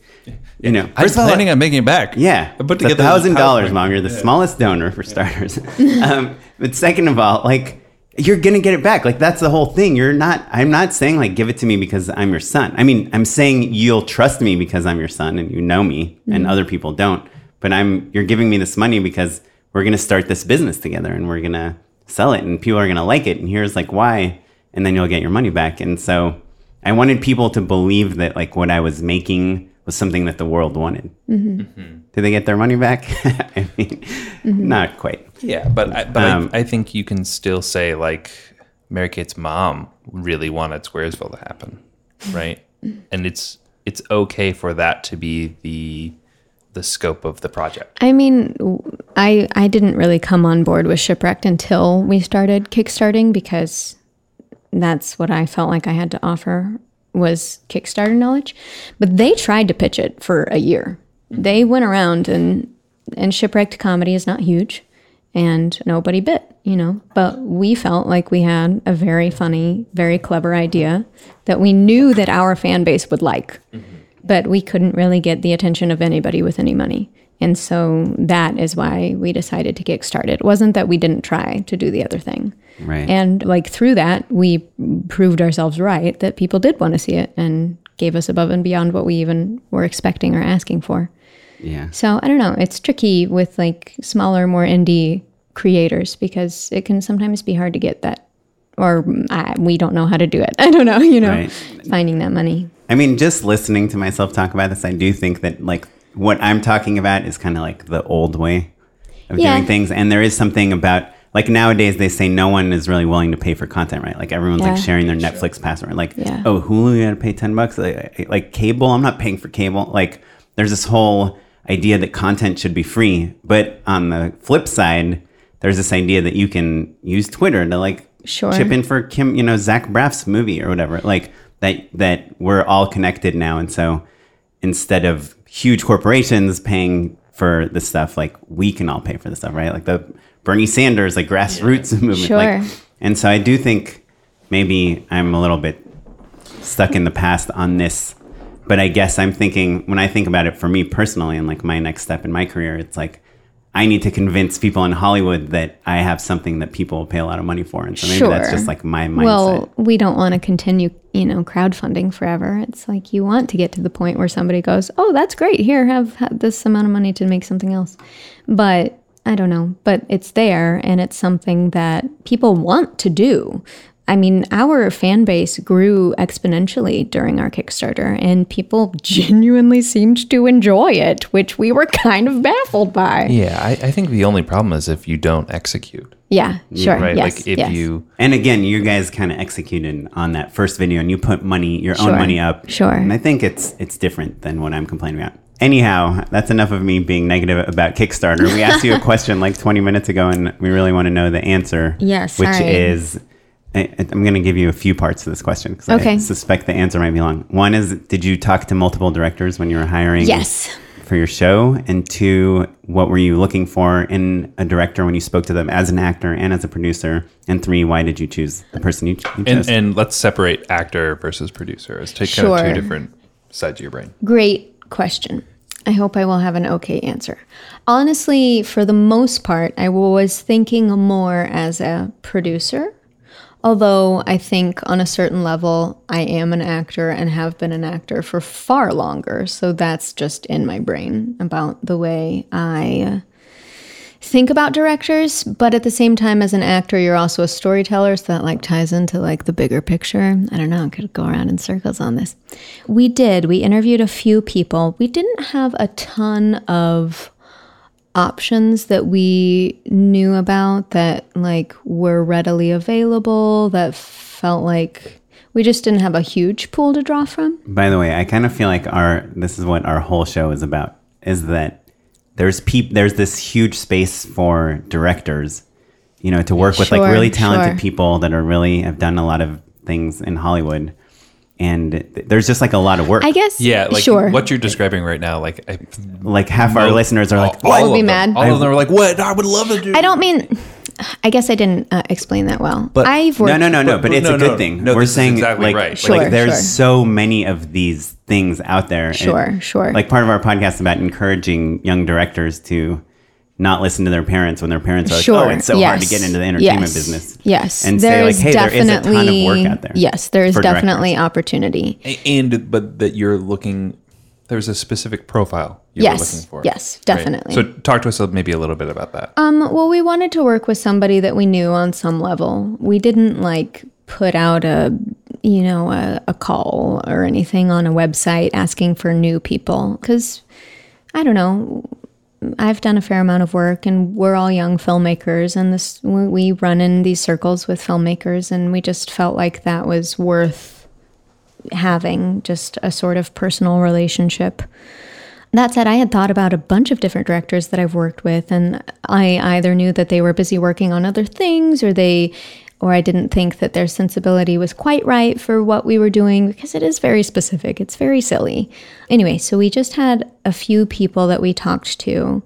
Speaker 2: you know,
Speaker 1: I was
Speaker 2: first of all,
Speaker 1: planning on making it back.
Speaker 2: yeah,
Speaker 1: I put
Speaker 2: it's a thousand dollars, Mom. You're the
Speaker 1: Yeah.
Speaker 2: smallest donor for starters. um, but second of all, like you're gonna get it back. Like that's the whole thing. You're not. I'm not saying like give it to me because I'm your son. I mean, I'm saying you'll trust me because I'm your son and you know me, and
Speaker 3: Mhm.
Speaker 2: other people don't. But I'm. You're giving me this money because we're gonna start this business together and we're gonna sell it and people are gonna like it. And here's like why, and then you'll get your money back. And so I wanted people to believe that like what I was making was something that the world wanted.
Speaker 3: Mhm.
Speaker 2: Did they get their money back? I mean, not quite.
Speaker 1: Yeah, but I, but
Speaker 2: Um,
Speaker 1: I, I think you can still say like Mary Kate's mom really wanted Squaresville to happen, right? and it's it's okay for that to be the the scope of the project.
Speaker 3: I mean, I I didn't really come on board with Shipwrecked until we started kickstarting because that's what I felt like I had to offer was Kickstarter knowledge. But they tried to pitch it for a year. They went around and and Shipwrecked comedy is not huge and nobody bit, you know. But we felt like we had a very funny, very clever idea that we knew that our fan base would like mm-hmm. But we couldn't really get the attention of anybody with any money. And so that is why we decided to kickstart it. It wasn't that we didn't try to do the other thing.
Speaker 2: Right.
Speaker 3: And like through that, we proved ourselves right that people did want to see it and gave us above and beyond what we even were expecting or asking for.
Speaker 2: Yeah.
Speaker 3: So I don't know. It's tricky with like smaller, more indie creators because it can sometimes be hard to get that, or uh, we don't know how to do it. I don't know, you know,
Speaker 2: Right.
Speaker 3: finding that money.
Speaker 2: I mean, just listening to myself talk about this, I do think that like what I'm talking about is kind of like the old way of
Speaker 3: Yeah.
Speaker 2: doing things. And there is something about like nowadays they say no one is really willing to pay for content, right? Like everyone's
Speaker 3: Yeah.
Speaker 2: like sharing their Netflix password. Like,
Speaker 3: Yeah.
Speaker 2: oh, Hulu, you got to pay 10 bucks. Like, like cable, I'm not paying for cable. Like there's this whole idea that content should be free. But on the flip side, there's this idea that you can use Twitter to like
Speaker 3: Sure.
Speaker 2: chip in for Kim, you know, Zach Braff's movie or whatever. Like that that we're all connected now, and so instead of huge corporations paying for the stuff, like we can all pay for the stuff, right? Like the Bernie Sanders, like grassroots movement.
Speaker 3: Sure.
Speaker 2: Like, and so I do think maybe I'm a little bit stuck in the past on this. But I guess I'm thinking when I think about it for me personally and like my next step in my career, it's like I need to convince people in Hollywood that I have something that people will pay a lot of money for. And so maybe that's just like my mindset.
Speaker 3: Well, we don't want to continue, you know, crowdfunding forever. It's like you want to get to the point where somebody goes, "Oh, that's great. Here, have, have this amount of money to make something else." But I don't know, but it's there and it's something that people want to do. I mean, our fan base grew exponentially during our Kickstarter, and people genuinely seemed to enjoy it, which we were kind of baffled by.
Speaker 1: Yeah, I, I think the only problem is if you don't execute.
Speaker 3: Yeah, sure.
Speaker 1: Right?
Speaker 3: Yes,
Speaker 1: like if
Speaker 3: yes.
Speaker 1: you
Speaker 2: And again, you guys kind of executed on that first video, and you put money, your
Speaker 3: Sure.
Speaker 2: own money up.
Speaker 3: Sure.
Speaker 2: And I think it's it's different than what I'm complaining about. Anyhow, that's enough of me being negative about Kickstarter. We asked you a question like 20 minutes ago, and we really want to know the answer.
Speaker 3: Yes,
Speaker 2: which
Speaker 3: sorry.
Speaker 2: is. I, I'm going to give you a few parts to this question because
Speaker 3: Okay.
Speaker 2: I suspect the answer might be long. One is, did you talk to multiple directors when you were hiring?
Speaker 3: Yes.
Speaker 2: For your show, and two, what were you looking for in a director when you spoke to them as an actor and as a producer? And three, why did you choose the person you, you chose?
Speaker 1: and, and let's separate actor versus producer. Let's take kind of two different sides of your brain.
Speaker 3: Great question. I hope I will have an okay answer. Honestly, for the most part, I was thinking more as a producer. Although I think on a certain level, I am an actor and have been an actor for far longer. So that's just in my brain about the way I think about directors. But at the same time, as an actor, you're also a storyteller. So that like ties into like the bigger picture. I don't know. I could go around in circles on this. We did. We interviewed a few people. We didn't have a ton of options that we knew about that like were readily available that felt like we just didn't have a huge pool to draw from.
Speaker 2: By the way, I kind of feel like our this is what our whole show is about is that there's peop there's this huge space for directors, you know, to work with like really talented
Speaker 3: sure.
Speaker 2: people that are really have done a lot of things in Hollywood. And there's just like a lot of work.
Speaker 3: I guess
Speaker 1: Yeah, like
Speaker 3: sure.
Speaker 1: what you're describing right now, like I,
Speaker 2: like half our listeners are like,
Speaker 1: all
Speaker 3: I'll
Speaker 1: of
Speaker 3: be
Speaker 1: them,
Speaker 3: mad.
Speaker 1: All of them are like, "What? I would love to do."
Speaker 3: I don't mean I guess I didn't uh, explain that well.
Speaker 1: But-
Speaker 3: I've worked
Speaker 2: no, no, no, no.
Speaker 1: but-
Speaker 2: But,
Speaker 1: but
Speaker 2: it's
Speaker 1: no,
Speaker 2: a good
Speaker 1: no,
Speaker 2: thing.
Speaker 1: no,
Speaker 2: We're
Speaker 1: this is
Speaker 2: saying
Speaker 1: exactly
Speaker 2: like,
Speaker 1: right.
Speaker 3: Sure,
Speaker 2: like there's
Speaker 3: sure.
Speaker 2: so many of these things out there. and,
Speaker 3: Sure, sure.
Speaker 2: Like part of our podcast is about encouraging young directors to not listen to their parents when their parents are like,
Speaker 3: Sure.
Speaker 2: "Oh, it's so hard to get into the entertainment
Speaker 3: Yes.
Speaker 2: business."
Speaker 3: Yes.
Speaker 2: and say
Speaker 3: there
Speaker 2: like, "Hey, there is a ton of
Speaker 3: definitely-
Speaker 2: work out there."
Speaker 3: Yes, there is
Speaker 2: for directors.
Speaker 3: definitely opportunity.
Speaker 1: And but that you're looking there's a specific profile you
Speaker 3: Yes.
Speaker 1: were looking for.
Speaker 3: Yes,
Speaker 1: Right.
Speaker 3: definitely.
Speaker 1: So talk to us maybe a little bit about that.
Speaker 3: Um, well, we wanted to work with somebody that we knew on some level. We didn't like put out a, you know, a, a call or anything on a website asking for new people because I don't know. I've done a fair amount of work, and we're all young filmmakers, and this we run in these circles with filmmakers, and we just felt like that was worth having just a sort of personal relationship. That said, I had thought about a bunch of different directors that I've worked with, and I either knew that they were busy working on other things, or they, or I didn't think that their sensibility was quite right for what we were doing because it is very specific. It's very silly. Anyway, so we just had a few people that we talked to.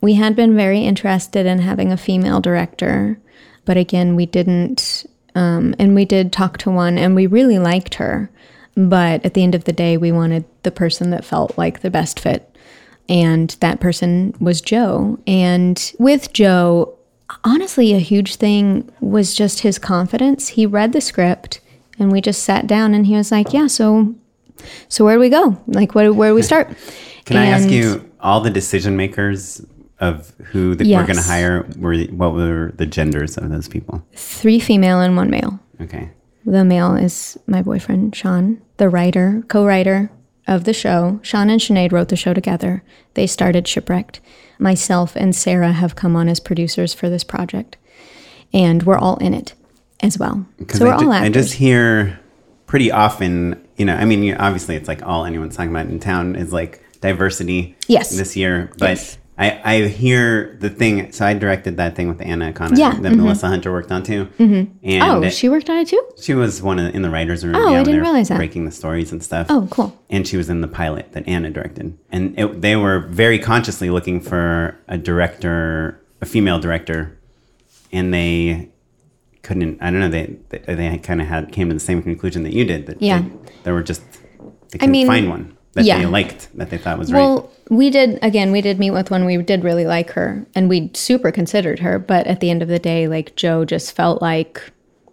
Speaker 3: We had been very interested in having a female director, but again, we didn't. Um, and we did talk to one, and we really liked her. But at the end of the day, we wanted the person that felt like the best fit. And that person was Joe. And with Joe, honestly, a huge thing was just his confidence. He read the script and we just sat down and he was like, Yeah, so so where do we go? Like where where do we start?
Speaker 2: Can I ask you all the decision makers of who that we're going to hire? Were what were the genders of those people?
Speaker 3: Three female and one male.
Speaker 2: Okay.
Speaker 3: The male is my boyfriend, Sean, the writer, co writer of the show. Sean and Sinead wrote the show together. They started Shipwrecked. Myself and Sarah have come on as producers for this project. And we're all in it as well. So we're
Speaker 2: I, ju-
Speaker 3: all
Speaker 2: I just hear pretty often, you know, I mean, obviously it's like all anyone's talking about in town is like diversity
Speaker 3: Yes.
Speaker 2: this year. But
Speaker 3: Yes.
Speaker 2: I, I hear the thing, so I directed that thing with Anna Akana
Speaker 3: Yeah,
Speaker 2: that
Speaker 3: mhm.
Speaker 2: Melissa Hunter worked on too.
Speaker 3: Mhm.
Speaker 2: And
Speaker 3: oh, she worked on it too?
Speaker 2: she was one of, in the writer's room.
Speaker 3: Oh, I
Speaker 2: when
Speaker 3: didn't realize that.
Speaker 2: Breaking the stories and stuff.
Speaker 3: Oh, cool.
Speaker 2: And she was in the pilot that Anna directed. And it, they were very consciously looking for a director, a female director, and they couldn't. I don't know. They they, they kind of had came to the same conclusion that you did. That
Speaker 3: Yeah.
Speaker 2: they, they were just they couldn't
Speaker 3: mean,
Speaker 2: find one that
Speaker 3: yeah.
Speaker 2: they liked that they thought was right.
Speaker 3: Well, we did again. We did meet with one. We did really like her, and we super considered her. But at the end of the day, like Joe just felt like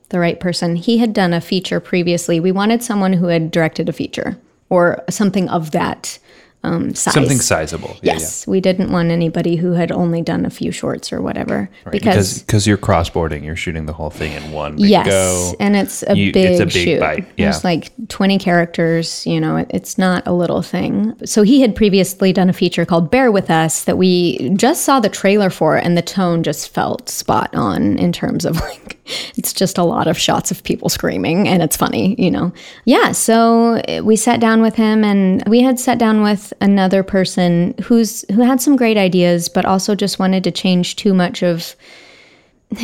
Speaker 3: the right person. He had done a feature previously. We wanted someone who had directed a feature or something of that um, size.
Speaker 1: Something sizable. Yeah,
Speaker 3: yes, we didn't want anybody who had only done a few shorts or whatever
Speaker 1: Right,
Speaker 3: because.
Speaker 1: because you're cross-boarding, you're shooting the whole thing in one
Speaker 3: Yes,
Speaker 1: go.
Speaker 3: and it's a
Speaker 1: You-
Speaker 3: big
Speaker 1: it's a big
Speaker 3: shoot.
Speaker 1: bite. Yeah.
Speaker 3: There's like 20 characters. You know, it, it's not a little thing. So he had previously done a feature called "Bear with Us" that we just saw the trailer for, and the tone just felt spot on in terms of like it's just a lot of shots of people screaming, and it's funny. You know, yeah. So we sat down with him, and we had sat down with another person who's who had some great ideas, but also just wanted to change too much of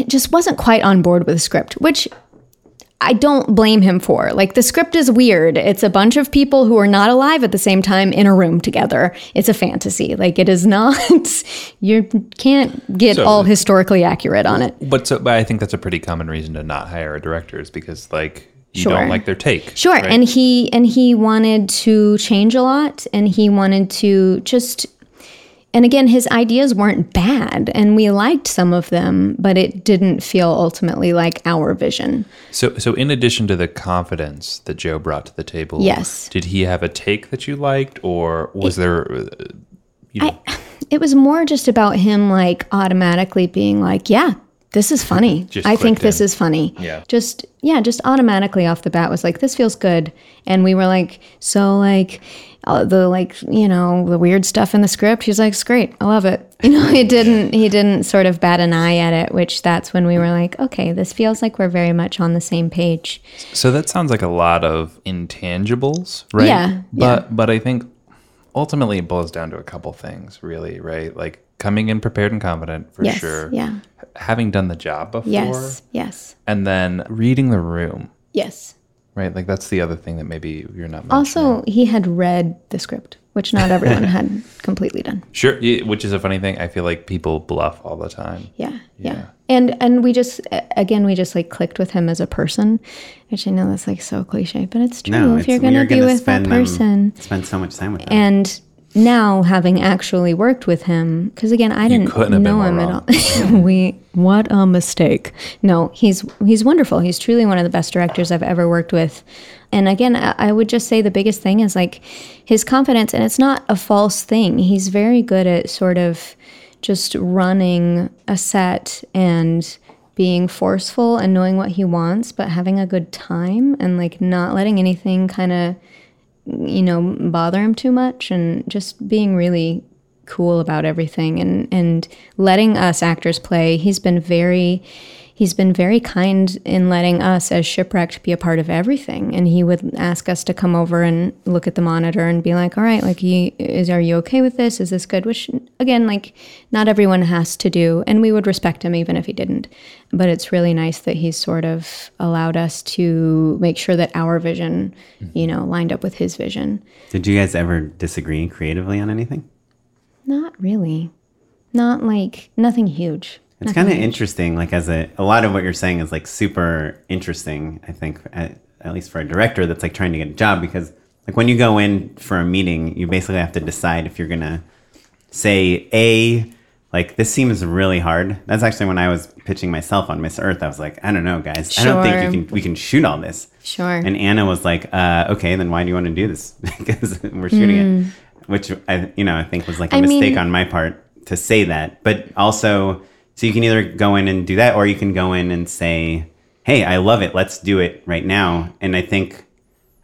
Speaker 3: just wasn't quite on board with the script, which I don't blame him for. Like the script is weird. It's a bunch of people who are not alive at the same time in a room together. It's a fantasy. Like it is not you can't get
Speaker 1: So-
Speaker 3: all historically accurate on it.
Speaker 1: But so, but I think that's a pretty common reason to not hire a director is because like you
Speaker 3: Sure.
Speaker 1: don't like their take.
Speaker 3: Sure,
Speaker 1: right?
Speaker 3: and he and he wanted to change a lot and he wanted to just and again his ideas weren't bad and we liked some of them, but it didn't feel ultimately like our vision.
Speaker 1: So, so in addition to the confidence that Joe brought to the table,
Speaker 3: Yes.
Speaker 1: did he have a take that you liked, or was there, uh, you know,
Speaker 3: It was more just about him like automatically being like, yeah, this is funny. I think
Speaker 1: clicked
Speaker 3: this is funny.
Speaker 1: Yeah.
Speaker 3: Just yeah, just automatically off the bat was like, this feels good. And we were like, so like uh, the like you know the weird stuff in the script. He's like, it's great. I love it. You know, he didn't he didn't sort of bat an eye at it. Which that's when we were like, okay, this feels like we're very much on the same page.
Speaker 1: so that sounds like a lot of intangibles, right?
Speaker 3: Yeah,
Speaker 1: But but I think ultimately it boils down to a couple things, really, right? Like coming in prepared and confident for
Speaker 3: Yes,
Speaker 1: sure.
Speaker 3: yeah.
Speaker 1: Having done the job before.
Speaker 3: Yes. Yes.
Speaker 1: And then reading the room,
Speaker 3: Yes.
Speaker 1: right? Like that's the other thing that maybe you're not mentioning.
Speaker 3: Also, he had read the script, which not everyone had completely done.
Speaker 1: Sure, yeah, which is a funny thing. I feel like people bluff all the time.
Speaker 3: Yeah, yeah. And and we just again we just like clicked with him as a person, which I know that's like so cliche, but it's true.
Speaker 2: no,
Speaker 3: if
Speaker 2: it's,
Speaker 3: you're gonna be
Speaker 2: gonna
Speaker 3: with
Speaker 2: spend
Speaker 3: that
Speaker 2: them-
Speaker 3: person,
Speaker 2: spend so much time with them.
Speaker 3: and now having actually worked with him because again i didn't know him
Speaker 1: wrong.
Speaker 3: at all. We what a mistake. No he's he's wonderful. He's truly one of the best directors i've ever worked with. And again I, I would just say the biggest thing is like his confidence and it's not a false thing. He's very good at sort of just running a set and being forceful and knowing what he wants but having a good time and like not letting anything kind of you know, bother him too much and just being really cool about everything and and letting us actors play. He's been very he's been very kind in letting us as shipwrecked be a part of everything. And he would ask us to come over and look at the monitor and be like all right like you, is are you okay with this? Is this good? Which again like not everyone has to do and we would respect him even if he didn't. But it's really nice that he's sort of allowed us to make sure that our vision mm-hmm. you know lined up with his vision.
Speaker 2: Did you guys ever disagree creatively on anything?
Speaker 3: not really. Not like nothing huge
Speaker 2: It's kind of interesting. Like as a, a lot of what you're saying is like super interesting. I think at, at least for a director that's like trying to get a job because like when you go in for a meeting, you basically have to decide if you're gonna say a like this seems really hard. That's actually when I was pitching myself on Miss Earth. I was like, I don't know, guys. I don't think you can we can shoot all this.
Speaker 3: Sure.
Speaker 2: And Anna was like, uh, okay, then why do you want to do this? because we're shooting it, which I, you know, I think was like a
Speaker 3: Mm.
Speaker 2: Mistake
Speaker 3: mean-
Speaker 2: on my part to say that. But also, so you can either go in and do that, or you can go in and say, hey, I love it. Let's do it right now. And I think,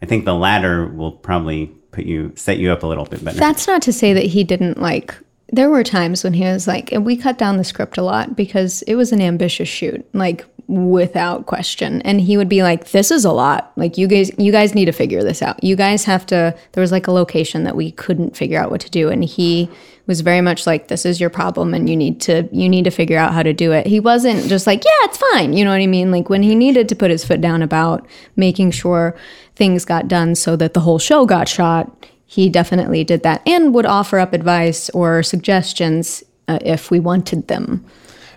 Speaker 2: I think the latter will probably put you set you up a little bit better.
Speaker 3: That's not to say that he didn't like. There were times when he was like, and we cut down the script a lot because it was an ambitious shoot, like without question. And he would be like, "This is a lot. Like you guys, you guys need to figure this out. You guys have to." There was like a location that we couldn't figure out what to do, and he was very much like, "This is your problem, and you need to you need to figure out how to do it." He wasn't just like, "Yeah, it's fine." You know what I mean? Like when he needed to put his foot down about making sure things got done so that the whole show got shot he definitely did that and would offer up advice or suggestions uh, if we wanted them.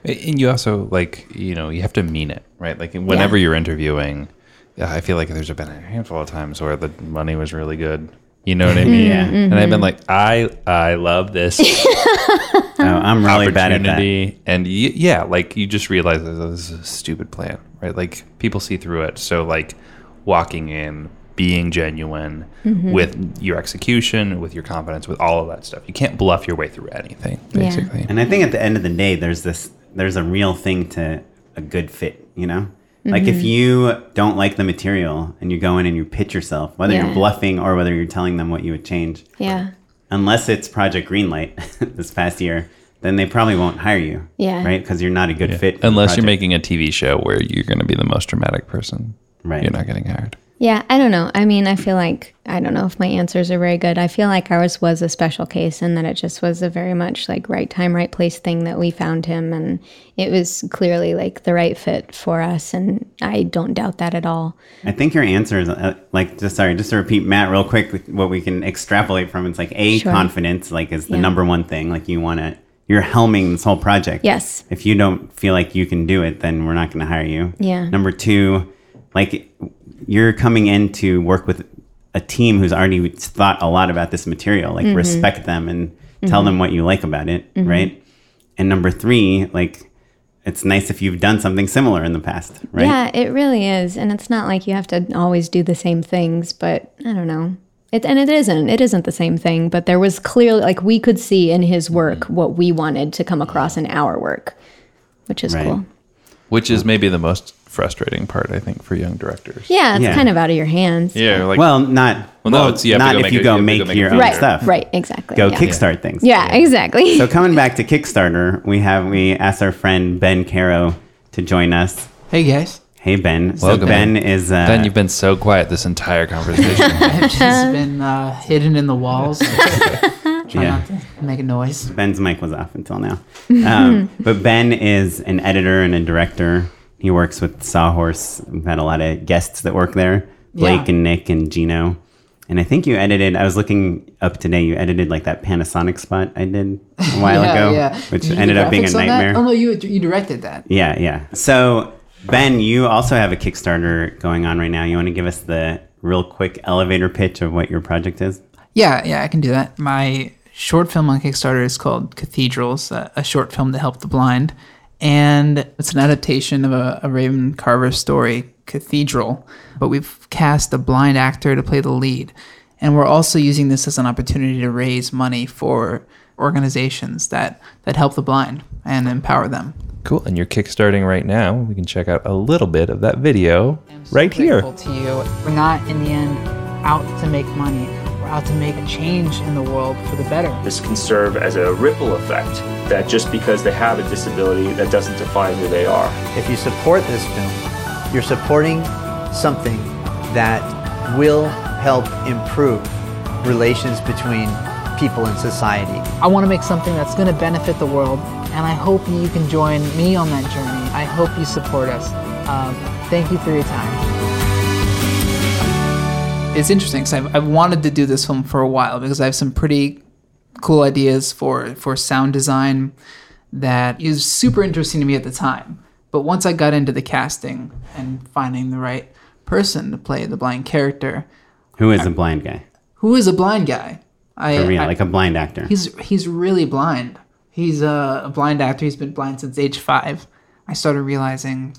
Speaker 1: And you also like, you know, you have to mean it, right? Like whenever
Speaker 3: Yeah.
Speaker 1: you're interviewing, yeah, I feel like there's been a handful of times where the money was really good. You know what I mean?
Speaker 2: Yeah.
Speaker 1: And I've been like, I I love this
Speaker 2: oh, I'm really bad at that.
Speaker 1: opportunity, and y- yeah, like you just realize that this is a stupid plan, right? Like people see through it. So like walking in, being genuine
Speaker 3: Mm-hmm.
Speaker 1: with your execution, with your confidence, with all of that stuff. You can't bluff your way through anything,
Speaker 3: Yeah.
Speaker 1: basically.
Speaker 2: And I think at the end of the day, there's this, there's a real thing to a good fit, you know? Like
Speaker 3: Mm-hmm.
Speaker 2: if you don't like the material and you go in and you pitch yourself, whether
Speaker 3: Yeah.
Speaker 2: you're bluffing or whether you're telling them what you would change,
Speaker 3: Yeah.
Speaker 2: unless it's Project Greenlight this past year, then they probably won't hire you.
Speaker 3: Yeah.
Speaker 2: Right? Because you're not a good fit.
Speaker 1: Unless you're making a TV show where you're going to be the most dramatic person,
Speaker 2: Right.
Speaker 1: You're not getting hired.
Speaker 3: Yeah, I don't know. I mean, I feel like I don't know if my answers are very good. I feel like ours was a special case and that it just was a very much like right time, right place thing that we found him and it was clearly like the right fit for us and I don't doubt that at all.
Speaker 2: I think your answer is uh, like just sorry, just to repeat Matt real quick. What we can extrapolate from it's like a
Speaker 3: Sure.
Speaker 2: confidence, like is the
Speaker 3: Yeah.
Speaker 2: number one thing. Like you want to, you're helming this whole project.
Speaker 3: Yes.
Speaker 2: If you don't feel like you can do it, then we're not going to hire you.
Speaker 3: Yeah.
Speaker 2: Number two, like you're coming in to work with a team who's already thought a lot about this material.
Speaker 3: Mm-hmm.
Speaker 2: Like respect them and mm-hmm. tell them what you like about it, mm-hmm. right? And number three, like it's nice if you've done something similar in the past, right?
Speaker 3: Yeah, it really is. And it's not like you have to always do the same things, but I don't know. It, and it isn't. It isn't the same thing, but there was clearly, like, we could see in his mm-hmm. work what we wanted to come across in our work, which is
Speaker 2: Right.
Speaker 3: cool.
Speaker 1: Which is maybe the most frustrating part, I think, for young directors.
Speaker 3: Yeah, it's
Speaker 2: Yeah.
Speaker 3: kind of out of your hands.
Speaker 1: Yeah, like
Speaker 2: well, not
Speaker 1: Well, no, it's- you have to
Speaker 2: not
Speaker 1: go
Speaker 2: if
Speaker 1: make
Speaker 2: you
Speaker 1: a-
Speaker 2: go
Speaker 1: you
Speaker 2: make
Speaker 1: go make
Speaker 2: your
Speaker 1: feature.
Speaker 2: own
Speaker 3: Right,
Speaker 2: stuff.
Speaker 3: right, exactly.
Speaker 2: Go
Speaker 3: yeah.
Speaker 2: kickstart things.
Speaker 3: Yeah, exactly.
Speaker 2: So coming back to Kickstarter, we have we asked our friend Ben Caro to join us.
Speaker 11: Hey guys,
Speaker 2: Hey Ben. So
Speaker 1: Welcome,
Speaker 2: Ben
Speaker 1: Ben.
Speaker 2: is uh,
Speaker 1: Ben, you've been so quiet this entire conversation.
Speaker 11: I've just been uh, hidden in the walls, trying
Speaker 2: Yeah.
Speaker 11: not to make a noise.
Speaker 2: Ben's mic was off until now. Um, but Ben is an editor and a director. He works with Sawhorse. We've had a lot of guests that work there. Blake
Speaker 11: Yeah.
Speaker 2: and Nick and Gino. And I think you edited, I was looking up today, you edited like that Panasonic spot I did a while
Speaker 11: yeah,
Speaker 2: ago,
Speaker 11: yeah.
Speaker 2: which
Speaker 11: Did you do
Speaker 2: ended up being a
Speaker 11: graphics on that?
Speaker 2: nightmare.
Speaker 11: Oh no, you you directed that.
Speaker 2: Yeah, yeah. So, Ben, you also have a Kickstarter going on right now. You want to give us the real quick elevator pitch of what your project is?
Speaker 11: Yeah, yeah, I can do that. My short film on Kickstarter is called Cathedrals, a short film to help the blind. And it's an adaptation of a, a Raymond Carver story, Cathedral. But we've cast a blind actor to play the lead. And we're also using this as an opportunity to raise money for organizations that, that help the blind and empower them.
Speaker 1: Cool. And you're kickstarting right now. We can check out a little bit of that video right here.
Speaker 11: to you. We're not, in the end, out to make money. We're to make a change in the world for the better.
Speaker 12: This can serve as a ripple effect that just because they have a disability, that doesn't define who they are.
Speaker 13: If you support this film, you're supporting something that will help improve relations between people in society.
Speaker 11: I want to make something that's going to benefit the world, and I hope you can join me on that journey. I hope you support us. Um, thank you for your time. It's interesting because I've, I've wanted to do this film for a while because I have some pretty cool ideas for, for sound design that is super interesting to me at the time. But once I got into the casting and finding the right person to play the blind character,
Speaker 2: Who is a blind guy?
Speaker 11: who is a blind guy? I,
Speaker 2: For real,
Speaker 11: I-
Speaker 2: like a blind actor.
Speaker 11: He's he's really blind. He's a, a blind actor. He's been blind since age five. I started realizing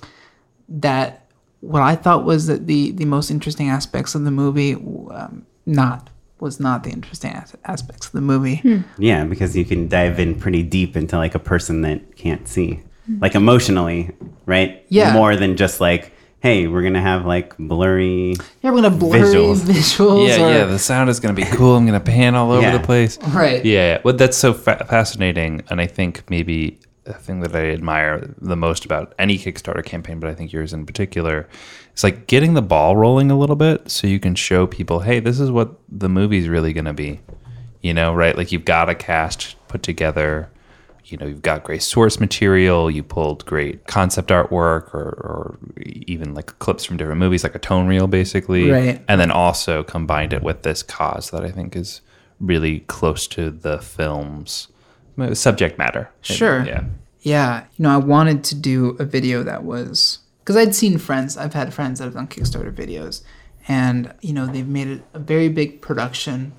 Speaker 11: that what I thought was that the the most interesting aspects of the movie, um, not was not the interesting as- aspects of the movie.
Speaker 2: Yeah, because you can dive in pretty deep into like a person that can't see,
Speaker 11: Hmm.
Speaker 2: like emotionally, right?
Speaker 11: Yeah.
Speaker 2: More than just like, hey, we're gonna have like blurry.
Speaker 11: Yeah, we're gonna blurry
Speaker 2: Visuals.
Speaker 11: visuals.
Speaker 1: Yeah,
Speaker 11: or-
Speaker 1: yeah. The sound is going to be cool. I'm going to pan all over
Speaker 2: Yeah.
Speaker 1: the place.
Speaker 11: Right.
Speaker 1: Yeah. Well, that's so fa- fascinating. And I think maybe the thing that I admire the most about any Kickstarter campaign, but I think yours in particular, is like getting the ball rolling a little bit so you can show people, hey, this is what the movie's really going to be. You know, right? Like you've got a cast put together. You know, you've got great source material. You pulled great concept artwork, or, or even like clips from different movies, like a tone reel, basically.
Speaker 11: Right.
Speaker 1: And then also combined it with this cause that I think is really close to the film's subject matter.
Speaker 11: Sure.
Speaker 1: Yeah.
Speaker 11: Yeah. You know, I wanted to do a video that was because I'd seen friends. I've had friends that have done Kickstarter videos, and you know, they've made a very big production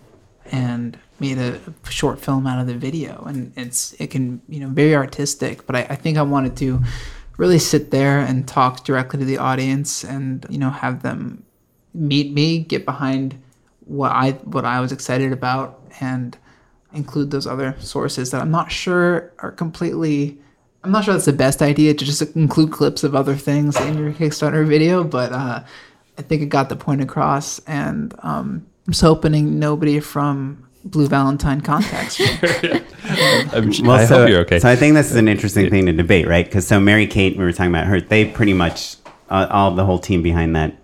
Speaker 11: and made a short film out of the video, and it's it can you know very artistic. But I, I think I wanted to really sit there and talk directly to the audience, and you know, have them meet me, get behind what I what I was excited about, and include those other sources that I'm not sure are completely. I'm not sure that's the best idea to just include clips of other things in your Kickstarter video, but uh, I think it got the point across, and um, I'm just hoping nobody from Blue Valentine contacts me.
Speaker 1: I'm,
Speaker 2: Well,
Speaker 1: I
Speaker 2: so,
Speaker 1: hope you're okay.
Speaker 2: So I think this is an interesting thing to debate, right? Because so Mary Kate, we were talking about her. They pretty much uh, all the whole team behind that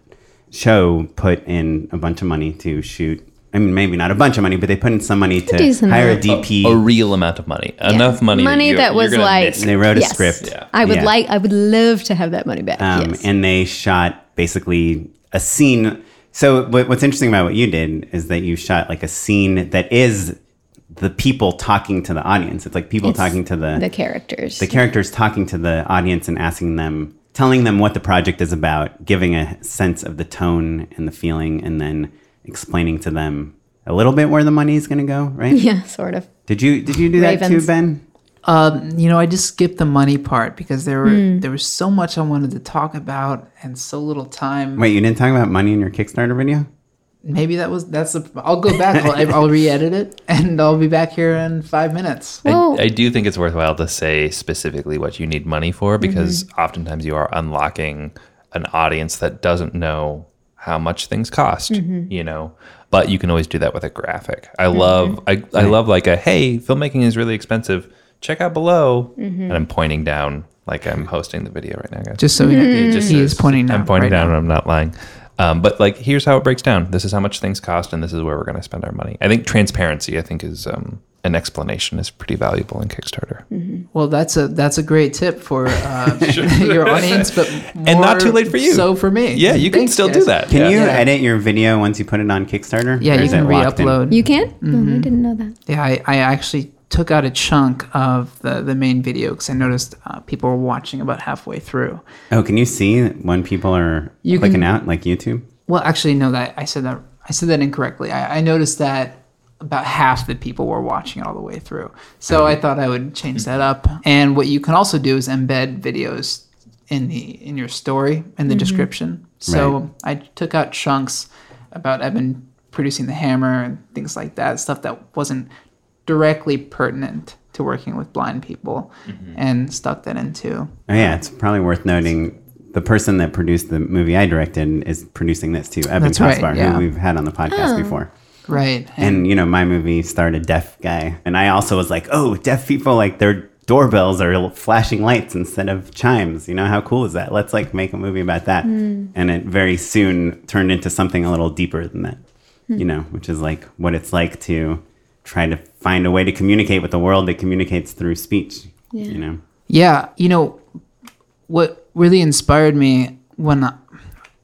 Speaker 2: show put in a bunch of money to shoot. I mean, maybe not a bunch of money, but they put in some money to
Speaker 3: decent
Speaker 2: hire a
Speaker 3: amount.
Speaker 2: DP.
Speaker 1: a real amount of money. Enough money.
Speaker 3: Money
Speaker 1: you're-
Speaker 3: that was like
Speaker 1: miss.
Speaker 2: They wrote a
Speaker 3: Yes.
Speaker 2: script.
Speaker 1: Yeah.
Speaker 3: I would
Speaker 2: Yeah.
Speaker 3: like. I would love to have that money back.
Speaker 2: Um,
Speaker 3: yes.
Speaker 2: And they shot basically a scene. So what, what's interesting about what you did is that you shot like a scene that is the people talking to the audience. It's like people
Speaker 3: It's
Speaker 2: talking to the
Speaker 3: the characters.
Speaker 2: the characters talking to the audience and asking them, telling them what the project is about, giving a sense of the tone and the feeling, and then explaining to them a little bit where the money is going to go. Right?
Speaker 3: yeah, sort of.
Speaker 2: Did you did you do that too, Ben?
Speaker 11: Um, you know, I just skipped the money part because there were
Speaker 3: Hmm.
Speaker 11: there was so much I wanted to talk about and so little time.
Speaker 2: Wait, you didn't talk about money in your Kickstarter video?
Speaker 11: Maybe that was that's the. I'll go back. I'll, I'll re-edit it, and I'll be back here in five minutes.
Speaker 3: Well,
Speaker 1: I, I do think it's worthwhile to say specifically what you need money for because oftentimes you are unlocking an audience that doesn't know how much things cost, mm-hmm. you know. But you can always do that with a graphic. I mm-hmm. love I, I love like a hey, filmmaking is really expensive. Check out below. Mm-hmm. And I'm pointing down like I'm hosting the video right now, guys.
Speaker 11: Just so we know,
Speaker 1: just
Speaker 11: he is pointing down.
Speaker 1: I'm pointing
Speaker 11: right
Speaker 1: down
Speaker 11: now.
Speaker 1: and I'm not lying. Um, but like, here's how it breaks down. This is how much things cost, and this is where we're going to spend our money. I think transparency, I think, is um, an explanation is pretty valuable in Kickstarter.
Speaker 11: Well, that's a that's a great tip for uh, your audience, but
Speaker 1: And not too late for you.
Speaker 11: So for me,
Speaker 1: Yeah, you can
Speaker 11: Thanks,
Speaker 1: still do that.
Speaker 2: Can
Speaker 1: yeah.
Speaker 2: you
Speaker 11: Yeah.
Speaker 2: edit your video once you put it on Kickstarter?
Speaker 11: Yeah, you can
Speaker 2: it locked in?
Speaker 11: re-upload.
Speaker 3: you can. Oh, I didn't know that.
Speaker 11: Yeah, I, I actually took out a chunk of the, the main video because I noticed uh, people were watching about halfway through.
Speaker 2: Oh, can you see when people are
Speaker 11: You
Speaker 2: clicking
Speaker 11: can-
Speaker 2: out like YouTube?
Speaker 11: Well, actually, no, that I said that I said that incorrectly. I, I noticed that about half the people were watching it all the way through. So I thought I would change that up. And what you can also do is embed videos in the in your story in the
Speaker 3: Mhm.
Speaker 11: description. So I took out chunks about Evan producing the hammer and things like that, stuff that wasn't directly pertinent to working with blind people, and stuck that into.
Speaker 2: Oh yeah, it's probably worth noting the person that produced the movie I directed is producing this too, Evan
Speaker 11: That's right, yeah.
Speaker 2: who we've had on the podcast
Speaker 11: Oh.
Speaker 2: before.
Speaker 11: Right.
Speaker 2: And you know, my movie starred a deaf guy, and I also was like, "Oh, deaf people like their doorbells are flashing lights instead of chimes." You know, how cool is that? Let's like make a movie about that.
Speaker 3: Hmm.
Speaker 2: And it very soon turned into something a little deeper than that.
Speaker 3: Hmm.
Speaker 2: You know, which is like what it's like to try to find a way to communicate with the world that communicates through speech.
Speaker 11: Yeah.
Speaker 2: You know.
Speaker 11: Yeah, you know, what really inspired me when, I,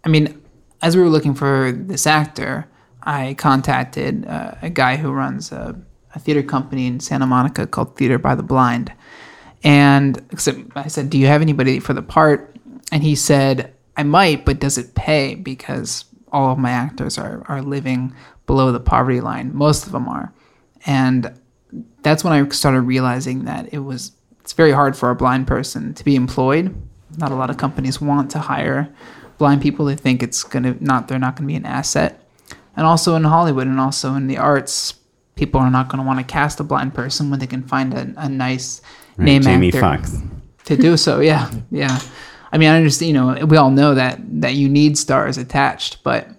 Speaker 11: I mean, as we were looking for this actor, I contacted uh, a guy who runs a, a theater company in Santa Monica called Theater by the Blind. And I said, Do you have anybody for the part? And he said, I might, but does it pay? Because all of my actors are, are living below the poverty line. Most of them are. And that's when I started realizing that it was it's very hard for a blind person to be employed. Not a lot of companies want to hire blind people. They think it's gonna not they're not gonna be an asset. And also in Hollywood and also in the arts, people are not gonna want to cast a blind person when they can find a, a nice
Speaker 2: Right,
Speaker 11: name
Speaker 2: Jamie
Speaker 11: actor
Speaker 2: Foxx.
Speaker 11: to do so. Yeah, yeah. I mean, I understand. You know, we all know that that you need stars attached, but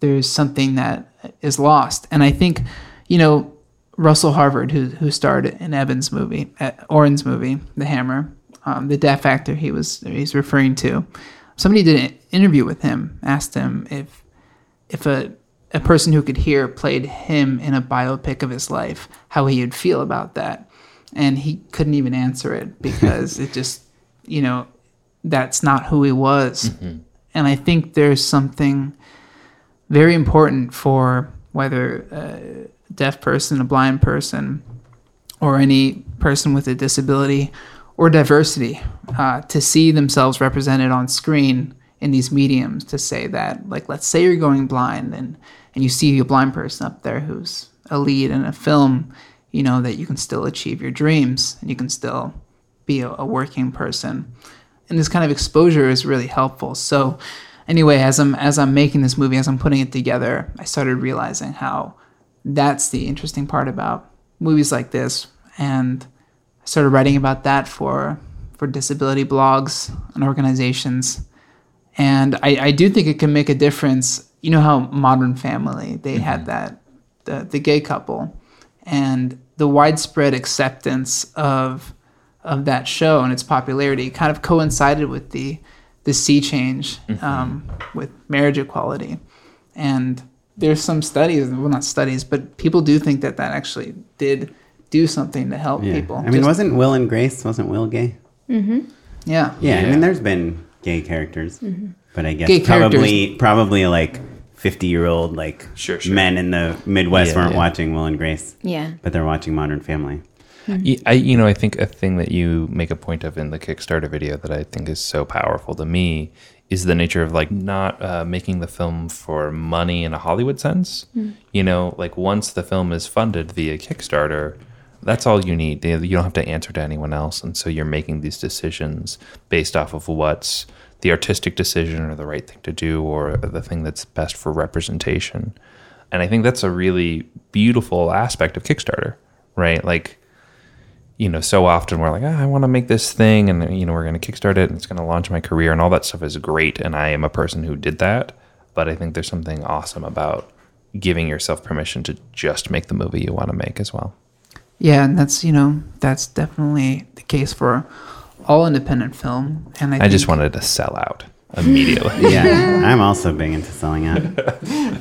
Speaker 11: there's something that is lost. And I think, you know, Russell Harvard, who who starred in Evans' movie, uh, Oren's movie, The Hammer, um, the deaf actor he was he's referring to. Somebody did an interview with him, asked him if if a a person who could hear played him in a biopic of his life, how he would feel about that. And he couldn't even answer it because it just, you know, that's not who he was. And I think there's something very important for whether a deaf person, a blind person, or any person with a disability or diversity uh, to see themselves represented on screen in these mediums to say that like let's say you're going blind and and you see a blind person up there who's a lead in a film you know that you can still achieve your dreams and you can still be a, a working person. And this kind of exposure is really helpful. So anyway as i'm as i'm making this movie as i'm putting it together i started realizing how that's the interesting part about movies like this. And i started writing about that for for disability blogs and organizations. And I, I do think it can make a difference. You know how Modern Family they mm-hmm. had that the the gay couple, and the widespread acceptance of of that show and its popularity kind of coincided with the the sea change um, with marriage equality, and there's some studies, well not studies, but people do think that that actually did do something to help
Speaker 2: Yeah.
Speaker 11: people.
Speaker 2: I mean,
Speaker 11: Just-
Speaker 2: wasn't Will and Grace? Wasn't Will gay?
Speaker 3: Mm-hmm.
Speaker 11: yeah
Speaker 2: Yeah, I mean, there's been gay characters,
Speaker 3: Mhm.
Speaker 2: but I guess
Speaker 11: Gay
Speaker 2: probably probably like fifty year old like
Speaker 1: Sure, sure.
Speaker 2: men in the Midwest
Speaker 1: Yeah,
Speaker 2: weren't
Speaker 1: yeah.
Speaker 2: watching Will and Grace.
Speaker 3: Yeah.
Speaker 2: but they're watching Modern Family.
Speaker 1: Y- I, you know, I think a thing that you make a point of in the Kickstarter video that I think is so powerful to me is the nature of like not uh, making the film for money in a Hollywood sense.
Speaker 3: Mm.
Speaker 1: You know, like once the film is funded via Kickstarter, that's all you need. You you don't have to answer to anyone else, and so you're making these decisions based off of what's the artistic decision or the right thing to do or the thing that's best for representation. And I think that's a really beautiful aspect of Kickstarter, right? Like you know, so often we're like, ah, I want to make this thing, and you know, we're going to kickstart it, and it's going to launch my career, and all that stuff is great, and I am a person who did that. But I think there's something awesome about giving yourself permission to just make the movie you want to make as well.
Speaker 11: Yeah, and that's you know that's definitely the case for all independent film. And I,
Speaker 1: I, just wanted to sell out immediately.
Speaker 2: yeah, I'm also big into selling out.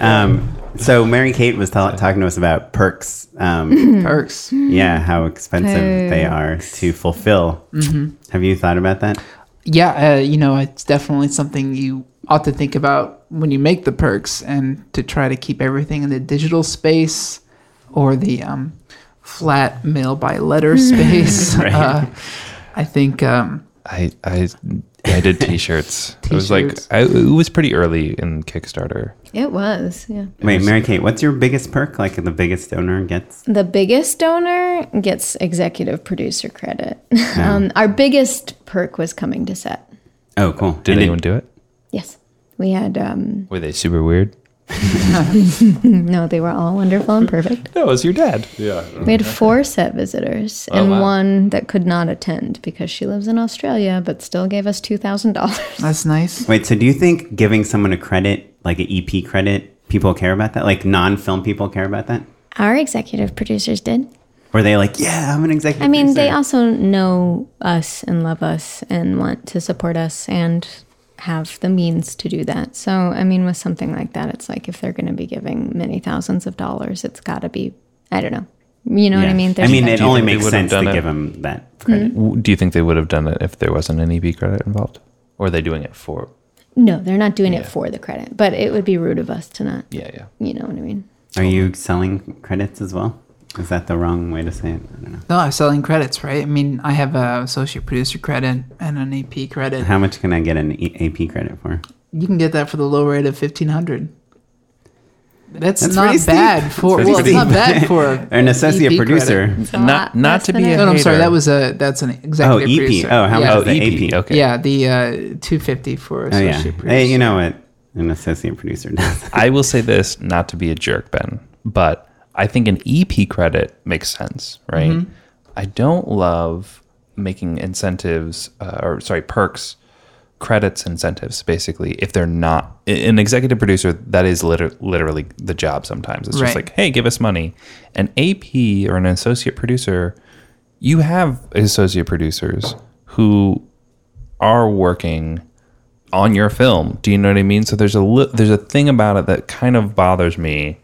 Speaker 2: Um, so Mary Kate was ta- talking to us about perks. Um,
Speaker 11: Perks.
Speaker 2: Yeah, how expensive they are to fulfill.
Speaker 11: Mhm.
Speaker 2: Have you thought about that?
Speaker 11: Yeah, uh, you know, it's definitely something you ought to think about when you make the perks, and to try to keep everything in the digital space or the um, flat mail by letter space.
Speaker 1: Right.
Speaker 11: uh, I think. Um,
Speaker 1: I I I did T-shirts. It was like I, it was pretty early in Kickstarter.
Speaker 3: It was, yeah.
Speaker 2: Wait, Mary Kate, what's your biggest perk? Like the biggest donor gets?
Speaker 3: The biggest donor gets executive producer credit. Um, our biggest perk was coming to set.
Speaker 2: Oh, cool.
Speaker 1: Did
Speaker 2: And
Speaker 1: anyone do it?
Speaker 3: Yes. We had, um,
Speaker 1: Were they super weird?
Speaker 3: no, they were all wonderful and perfect.
Speaker 1: No, it was your dad.
Speaker 9: Yeah.
Speaker 3: We had four set visitors
Speaker 1: Oh,
Speaker 3: and
Speaker 1: wow.
Speaker 3: one that could not attend because she lives in Australia but still gave us $2,000.
Speaker 11: That's nice.
Speaker 2: Wait, so do you think giving someone a credit, like an EP credit, people care about that? Like non-film people care about that?
Speaker 3: Our executive producers did.
Speaker 2: Were they like, yeah, I'm an executive
Speaker 3: I mean, they also know us and love us and want to support us and have the means to do that. So, I mean, with something like that, it's like if they're going to be giving many thousands of dollars, it's got to be, I don't know. You know what I
Speaker 2: Yeah.
Speaker 3: mean?
Speaker 2: I mean, it only makes sense to
Speaker 1: it?
Speaker 2: give them that credit. Mm.
Speaker 1: W- Do you think they would have done it if there wasn't an EP credit involved? Or are they doing it for?
Speaker 3: no, they're not doing
Speaker 1: Yeah.
Speaker 3: it for the credit, but it would be rude of us to not.
Speaker 1: Yeah, yeah.
Speaker 3: You know what I mean?
Speaker 2: Are you selling credits as well? Is that the wrong way to say it? I don't know.
Speaker 11: No, I'm selling credits, right? I mean, I have a associate producer credit and an AP credit.
Speaker 2: How much can I get an e- AP credit for?
Speaker 11: You can get that for the low rate of fifteen hundred. That's,
Speaker 2: That's
Speaker 11: not
Speaker 2: pretty steep.
Speaker 11: bad for.
Speaker 2: That's
Speaker 11: Well, it's not bad for
Speaker 2: Or an associate
Speaker 11: EP
Speaker 2: producer.
Speaker 11: credit.
Speaker 1: Not- not to be a
Speaker 3: a-
Speaker 11: No, no, I'm sorry. That was a that's an executive
Speaker 2: EP.
Speaker 11: producer.
Speaker 2: Oh, how much
Speaker 11: yeah.
Speaker 2: is the AP?
Speaker 1: Okay.
Speaker 11: Yeah, the uh, two fifty for
Speaker 2: Oh
Speaker 11: associate
Speaker 2: yeah.
Speaker 11: producer.
Speaker 2: Hey, you know what? An associate producer does.
Speaker 1: I will say this, not to be a jerk, Ben, but I think an EP credit makes sense, right?
Speaker 11: Mhm.
Speaker 1: I don't love making incentives, uh, or sorry, perks, credits, incentives, basically, if they're not an executive producer. That is liter- literally the job sometimes. It's just like, hey, give us money. An AP or an associate producer, you have associate producers who are working on your film. Do you know what I mean? So there's a li- there's a thing about it that kind of bothers me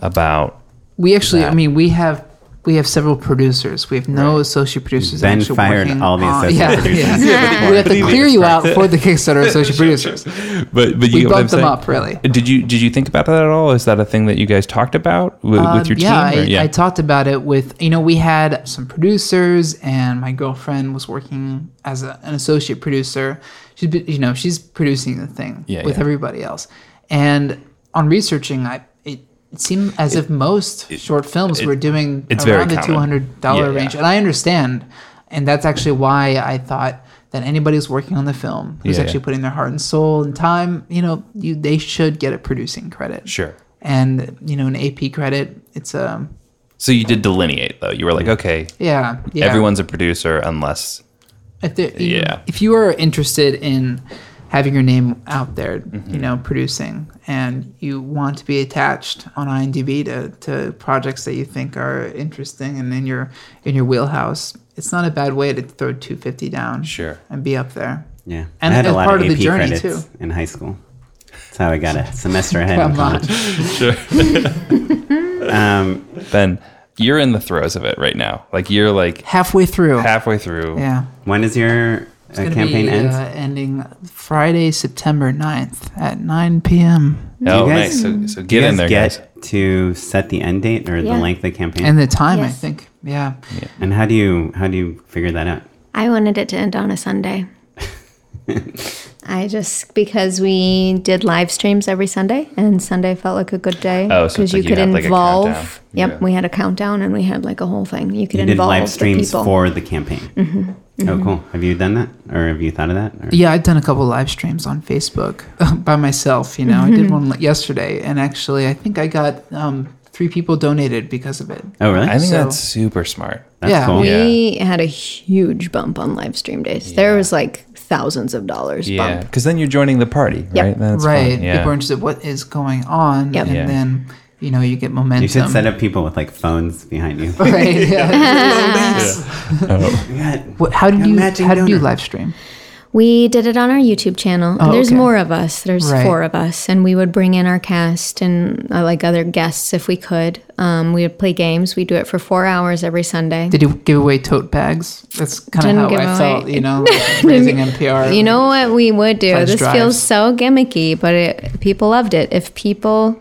Speaker 1: about
Speaker 11: We actually, I mean, we have we have several producers. We have no associate producers.
Speaker 2: Ben
Speaker 11: actually
Speaker 2: fired
Speaker 11: working
Speaker 2: all the
Speaker 11: on-
Speaker 2: associate
Speaker 11: yeah,
Speaker 2: producers.
Speaker 11: Yeah.
Speaker 2: Yeah,
Speaker 11: we have to clear you out for the Kickstarter associate producers.
Speaker 1: but but
Speaker 11: We
Speaker 1: you get
Speaker 11: bumped them
Speaker 1: saying?
Speaker 11: up, really.
Speaker 1: Did you did you think about that at all? Is that a thing that you guys talked about with,
Speaker 11: Uh,
Speaker 1: with your
Speaker 11: yeah,
Speaker 1: team?
Speaker 11: I,
Speaker 1: yeah,
Speaker 11: I talked about it with you know we had some producers and my girlfriend was working as a, an associate producer. She's been- you know she's producing the thing
Speaker 1: Yeah,
Speaker 11: with
Speaker 1: yeah.
Speaker 11: everybody else, and on researching, I it, it seemed as if most short films
Speaker 1: it-
Speaker 11: were doing around the two hundred dollar
Speaker 1: Yeah, yeah.
Speaker 11: range, and I understand, and that's actually why I thought. That anybody who's working on the film, who's
Speaker 1: Yeah,
Speaker 11: actually
Speaker 1: yeah.
Speaker 11: putting their heart and soul and time, you know, you they should get a producing credit.
Speaker 1: Sure.
Speaker 11: And you know, an AP credit, it's um
Speaker 1: So you did delineate though. You were like, okay,
Speaker 11: yeah, yeah.
Speaker 1: everyone's a producer unless
Speaker 11: If
Speaker 1: Yeah.
Speaker 11: If you are interested in having your name out there,
Speaker 1: Mm-hmm.
Speaker 11: you know, producing, and you want to be attached on IMDb to, to projects that you think are interesting and in your in your wheelhouse, it's not a bad way to throw two fifty down.
Speaker 1: Sure.
Speaker 11: And be up there.
Speaker 2: Yeah.
Speaker 11: And
Speaker 2: I had a lot
Speaker 11: part
Speaker 2: of,
Speaker 11: of
Speaker 2: AP
Speaker 11: the journey
Speaker 2: credits
Speaker 11: too.
Speaker 2: in high school. That's how I got a semester ahead in
Speaker 11: Come on.
Speaker 2: college.
Speaker 1: sure.
Speaker 2: Um,
Speaker 1: Ben, you're in the throes of it right now. Like you're like
Speaker 11: Halfway through.
Speaker 1: halfway through.
Speaker 11: Yeah.
Speaker 2: when is your
Speaker 11: It's
Speaker 2: uh,
Speaker 11: gonna
Speaker 2: campaign
Speaker 11: be
Speaker 2: end?
Speaker 11: uh, ending Friday, September 9th at 9 p.m.
Speaker 1: Oh,
Speaker 2: You
Speaker 1: nice.
Speaker 2: guys-
Speaker 1: So, so
Speaker 2: Do
Speaker 1: get
Speaker 2: you
Speaker 1: in there,
Speaker 2: get
Speaker 1: guys.
Speaker 2: to set the end date or
Speaker 3: Yeah.
Speaker 2: the length of the campaign?
Speaker 11: And the time, I
Speaker 3: Yes.
Speaker 11: think. Yeah.
Speaker 2: And how do you how do you figure that out?
Speaker 3: I wanted it to end on a Sunday. I just because we did live streams every Sunday, and Sunday felt like a good day
Speaker 1: Oh, so it's
Speaker 3: you
Speaker 1: like you
Speaker 3: could
Speaker 1: had, like, a
Speaker 3: involve. yep,
Speaker 1: Yeah.
Speaker 3: we had a countdown, and we had like a whole thing. You could
Speaker 2: You did
Speaker 3: involve
Speaker 2: live streams
Speaker 3: the
Speaker 2: for the campaign.
Speaker 3: Mhm,
Speaker 2: Oh,
Speaker 3: mhm.
Speaker 2: cool. Have you done that, or have you thought of that? Or?
Speaker 11: Yeah, I've done a couple live streams on Facebook by myself. You know, I did one yesterday, and actually, I think I got um, three people donated because of it.
Speaker 2: Oh, really?
Speaker 1: I think
Speaker 11: So-
Speaker 1: that's super smart.
Speaker 2: That's
Speaker 11: yeah,
Speaker 2: cool.
Speaker 3: We had a huge bump on live stream days. There was like thousands of dollars
Speaker 1: Yeah, because then you're joining the party,
Speaker 3: Yep.
Speaker 1: right? That's
Speaker 11: right.
Speaker 1: Yeah.
Speaker 11: People are interested. What is going on?
Speaker 3: Yep.
Speaker 11: And
Speaker 1: Yeah.
Speaker 11: then you know you get momentum.
Speaker 2: You should set up people with like phones behind you.
Speaker 11: Right. Yeah.
Speaker 1: Oh.
Speaker 2: We got-
Speaker 11: What, how did you
Speaker 2: matching
Speaker 11: how did you
Speaker 2: donor.
Speaker 11: live stream?
Speaker 3: We did it on our YouTube channel.
Speaker 11: Oh,
Speaker 3: There's
Speaker 11: okay.
Speaker 3: more of us. There's
Speaker 11: Right.
Speaker 3: four of us, and we would bring in our cast and uh, like other guests if we could. Um, we would play games. We do it for four hours every Sunday.
Speaker 11: Did you give away tote bags? That's kind of how I
Speaker 3: away-
Speaker 11: felt. You know, raising NPR.
Speaker 3: You know what we would do? This
Speaker 11: drives.
Speaker 3: feels so gimmicky, but it, people loved it. If people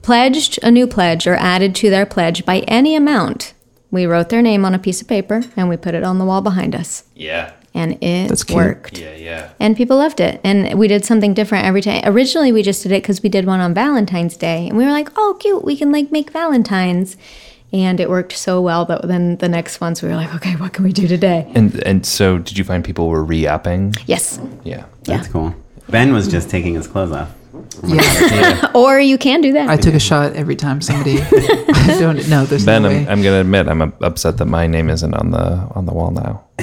Speaker 3: pledged a new pledge or added to their pledge by any amount, we wrote their name on a piece of paper and we put it on the wall behind us.
Speaker 1: Yeah.
Speaker 3: And it
Speaker 11: That's cute.
Speaker 3: worked.
Speaker 1: Yeah, yeah.
Speaker 3: And people loved it. And we did something different every time. Originally, we just did it because we did one on Valentine's Day. And we were like, oh, cute. We can like make Valentines. And it worked so well that then the next ones we were like, okay, what can we do today?
Speaker 1: And and so did you find people were re-upping?
Speaker 3: Yes.
Speaker 1: Yeah.
Speaker 2: That's cool. Ben was just taking his clothes off.
Speaker 11: Yeah.
Speaker 3: or you can do that.
Speaker 11: I took a shot every time somebody. I don't know. There's
Speaker 1: Ben,
Speaker 11: no
Speaker 1: I'm. I'm gonna admit I'm upset that my name isn't on the on the wall now.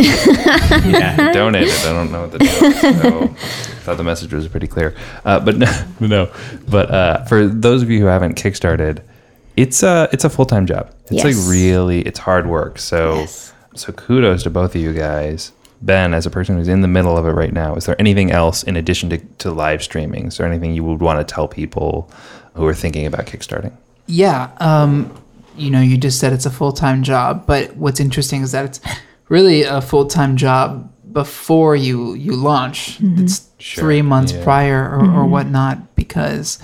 Speaker 2: Yeah.
Speaker 1: Donated. I don't know what to do. So thought the message was pretty clear. Uh, but no, no. But uh, for those of you who haven't kickstarted, it's a it's a full time job. It's
Speaker 3: Yes.
Speaker 1: like really it's hard work. So so kudos to both of you guys. Ben, as a person who's in the middle of it right now, is there anything else in addition to, to live streaming? Is there anything you would want to tell people who are thinking about kickstarting?
Speaker 11: Yeah. Um, you know, you just said it's a full time job, but what's interesting is that it's really a full time job before you you launch. It's three months
Speaker 1: yeah.
Speaker 11: prior or, or whatnot because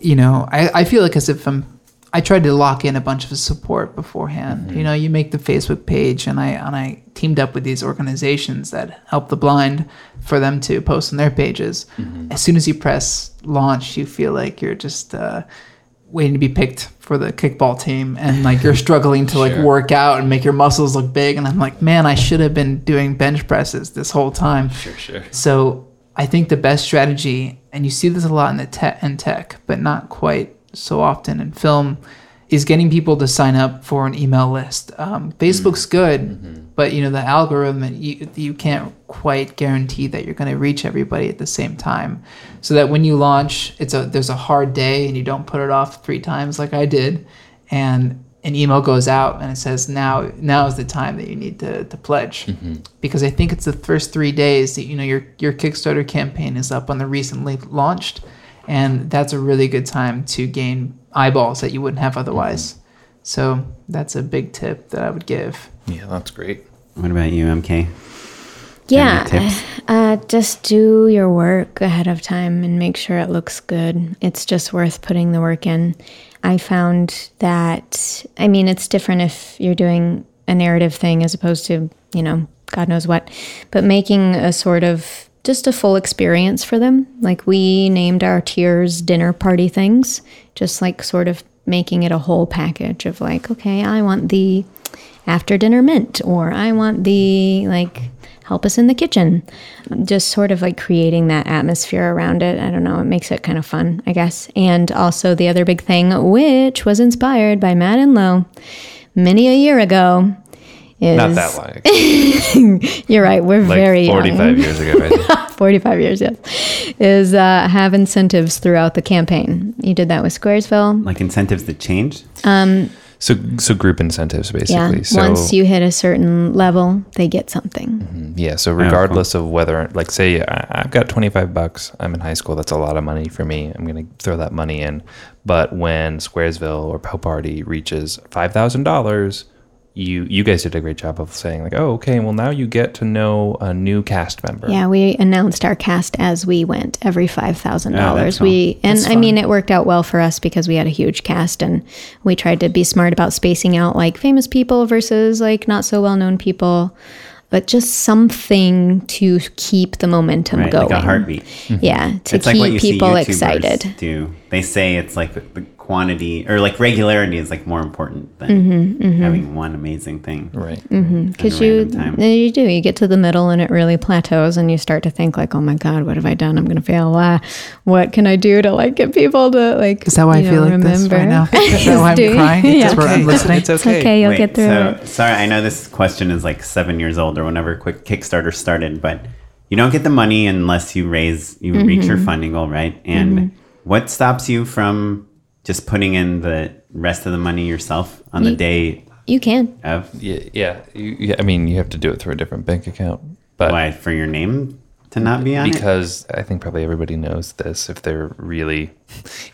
Speaker 11: you know I, I feel like as if I'm I tried to lock in a bunch of support beforehand. You know, you make the Facebook page, and I and I teamed up with these organizations that help the blind for them to post on their pages. As soon as you press launch, you feel like you're just uh, waiting to be picked for the kickball team, and like you're struggling to like work out and make your muscles look big. And I'm like, man, I should have been doing bench presses this whole time.
Speaker 1: Sure, sure.
Speaker 11: So I think the best strategy, and you see this a lot in the tech in tech, but not quite so often in film, is getting people to sign up for an email list. Um, Facebook's mm-hmm. good, mm-hmm. but you know the algorithm you you can't quite guarantee that you're going to reach everybody at the same time. So that when you launch, it's a there's a hard day and you don't put it off three times like I did, and an email goes out and it says now now is the time that you need to, to pledge mm-hmm. because I think it's the first three days that you know your your Kickstarter campaign is up on the recently launched, and that's a really good time to gain eyeballs that you wouldn't have otherwise. So that's a big tip that I would give.
Speaker 1: Yeah, that's great.
Speaker 2: What about you, MK?
Speaker 3: Yeah, uh, just do your work ahead of time and make sure it looks good. It's just worth putting the work in. I found that, I mean, it's different if you're doing a narrative thing as opposed to, you know, God knows what, but making a sort of just a full experience for them. Like we named our tiers dinner party things, just like sort of making it a whole package of like, okay, I want the after dinner mint, or I want the like help us in the kitchen. Just sort of like creating that atmosphere around it. I don't know, it makes it kind of fun, I guess. And also the other big thing, which was inspired by Matt Enlow many a year ago. Is,
Speaker 1: Not that long.
Speaker 3: You're right. We're
Speaker 1: Like
Speaker 3: very young.
Speaker 1: 45 years ago, I
Speaker 3: 45 years, yes. Is uh, have incentives throughout the campaign. You did that with Squaresville.
Speaker 2: Like incentives that change?
Speaker 3: Um,
Speaker 1: So so group incentives basically.
Speaker 3: yeah.
Speaker 1: So
Speaker 3: Once you hit a certain level, they get something.
Speaker 1: Yeah. So regardless of whether, like, say I, I've got 25 bucks, I'm in high school. That's a lot of money for me. I'm going to throw that money in. But when Squaresville or Poe Party reaches $5,000, you you guys did a great job of saying like, oh, okay, well now you get to know a new cast member.
Speaker 3: Yeah, we announced our cast as we went every five thousand
Speaker 1: Oh,
Speaker 3: dollars. We and I mean it worked out well for us because we had a huge cast and we tried to be smart about spacing out like famous people versus like not so well known people. But just something to keep the momentum
Speaker 2: Right,
Speaker 3: going.
Speaker 2: like a heartbeat.
Speaker 3: Yeah, to
Speaker 2: it's
Speaker 3: keep
Speaker 2: like what you
Speaker 3: people
Speaker 2: YouTubers
Speaker 3: excited.
Speaker 2: Do they say it's like the, the quantity or like regularity is like more important than
Speaker 3: Mhm, mhm.
Speaker 2: having one amazing thing,
Speaker 1: right?
Speaker 3: Because
Speaker 2: At a
Speaker 3: you,
Speaker 2: random time.
Speaker 3: then you do, you get to the middle and it really plateaus, and you start to think like, "Oh my God, what have I done? I'm gonna fail. Ah, what can I do to like get people to like?"
Speaker 11: Is that why I
Speaker 3: you
Speaker 11: feel
Speaker 3: know,
Speaker 11: like this right now? Is that why I'm crying? It's
Speaker 3: Yeah.
Speaker 11: just where I'm listening.
Speaker 1: It's okay.
Speaker 3: okay. You'll
Speaker 2: Wait,
Speaker 3: get through
Speaker 2: so,
Speaker 3: it.
Speaker 2: Sorry, I know this question is like seven years old or whenever quick Kickstarter started, but you don't get the money unless you raise, you reach your
Speaker 3: Mhm.
Speaker 2: funding goal, right? And
Speaker 3: Mhm.
Speaker 2: what stops you from just putting in the rest of the money yourself on the day
Speaker 3: You can.
Speaker 2: of?
Speaker 1: Yeah, yeah. You, yeah. I mean, you have to do it through a different bank account. But
Speaker 2: Why for your name to not be on it?
Speaker 1: because I think probably everybody knows this. If they're really,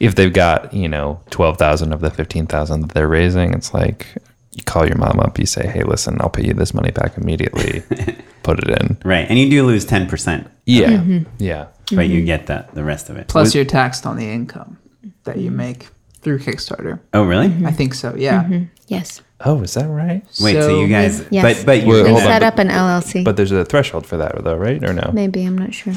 Speaker 1: if they've got you know twelve thousand of the fifteen thousand that they're raising, it's like you call your mom up, you say, "Hey, listen, I'll pay you this money back immediately. Put it in."
Speaker 2: Right, and you do lose ten percent.
Speaker 1: Yeah,
Speaker 3: Mhm.
Speaker 1: yeah.
Speaker 2: but you
Speaker 3: Mhm.
Speaker 2: get that the rest of it.
Speaker 11: Plus,
Speaker 2: Was-
Speaker 11: you're taxed on the income that you make through Kickstarter.
Speaker 2: Oh, really?
Speaker 11: I think so. Yeah.
Speaker 3: Mhm. Yes.
Speaker 1: Oh, is that right?
Speaker 2: Wait, so,
Speaker 11: So-
Speaker 2: you guys,
Speaker 3: Yes.
Speaker 2: but but you
Speaker 1: Well,
Speaker 3: They
Speaker 1: hold on,
Speaker 3: set
Speaker 1: but-
Speaker 3: up an LLC.
Speaker 1: But there's a threshold for that, though, right? Or no?
Speaker 3: Maybe I'm not sure.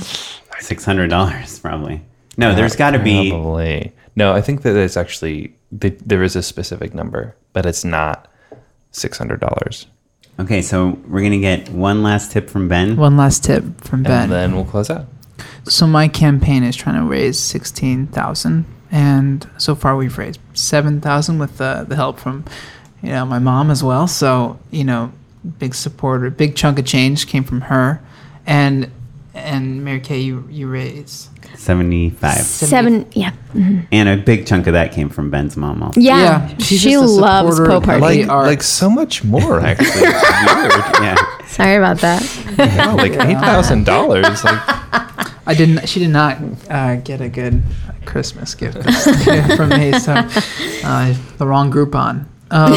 Speaker 2: six hundred dollars probably. No, there's got to be.
Speaker 1: Probably. No, I think that it's actually th- there is a specific number, but it's not six hundred dollars.
Speaker 2: Okay, so we're gonna get one last tip from Ben.
Speaker 11: One last tip from Ben.
Speaker 1: And then we'll close out.
Speaker 11: So my campaign is trying to raise sixteen thousand, and so far we've raised seven thousand with the the help from, you know, my mom as well. So you know, big supporter, big chunk of change came from her, and and Mary Kay, you you raised
Speaker 2: Seventy-five,
Speaker 3: Seven. Yeah. mhm.
Speaker 2: and a big chunk of that came from Ben's mom. Also.
Speaker 3: Yeah.
Speaker 11: Yeah,
Speaker 3: she loves
Speaker 11: supporter
Speaker 3: Poe Party.
Speaker 11: Like-
Speaker 1: Like, like so much more, actually. It's weird.
Speaker 2: Yeah,
Speaker 3: Sorry about that.
Speaker 1: Yeah, like eight thousand dollars. Like
Speaker 11: I didn't. She did not uh, get a good Christmas gift from me, so uh, the wrong Groupon. Um,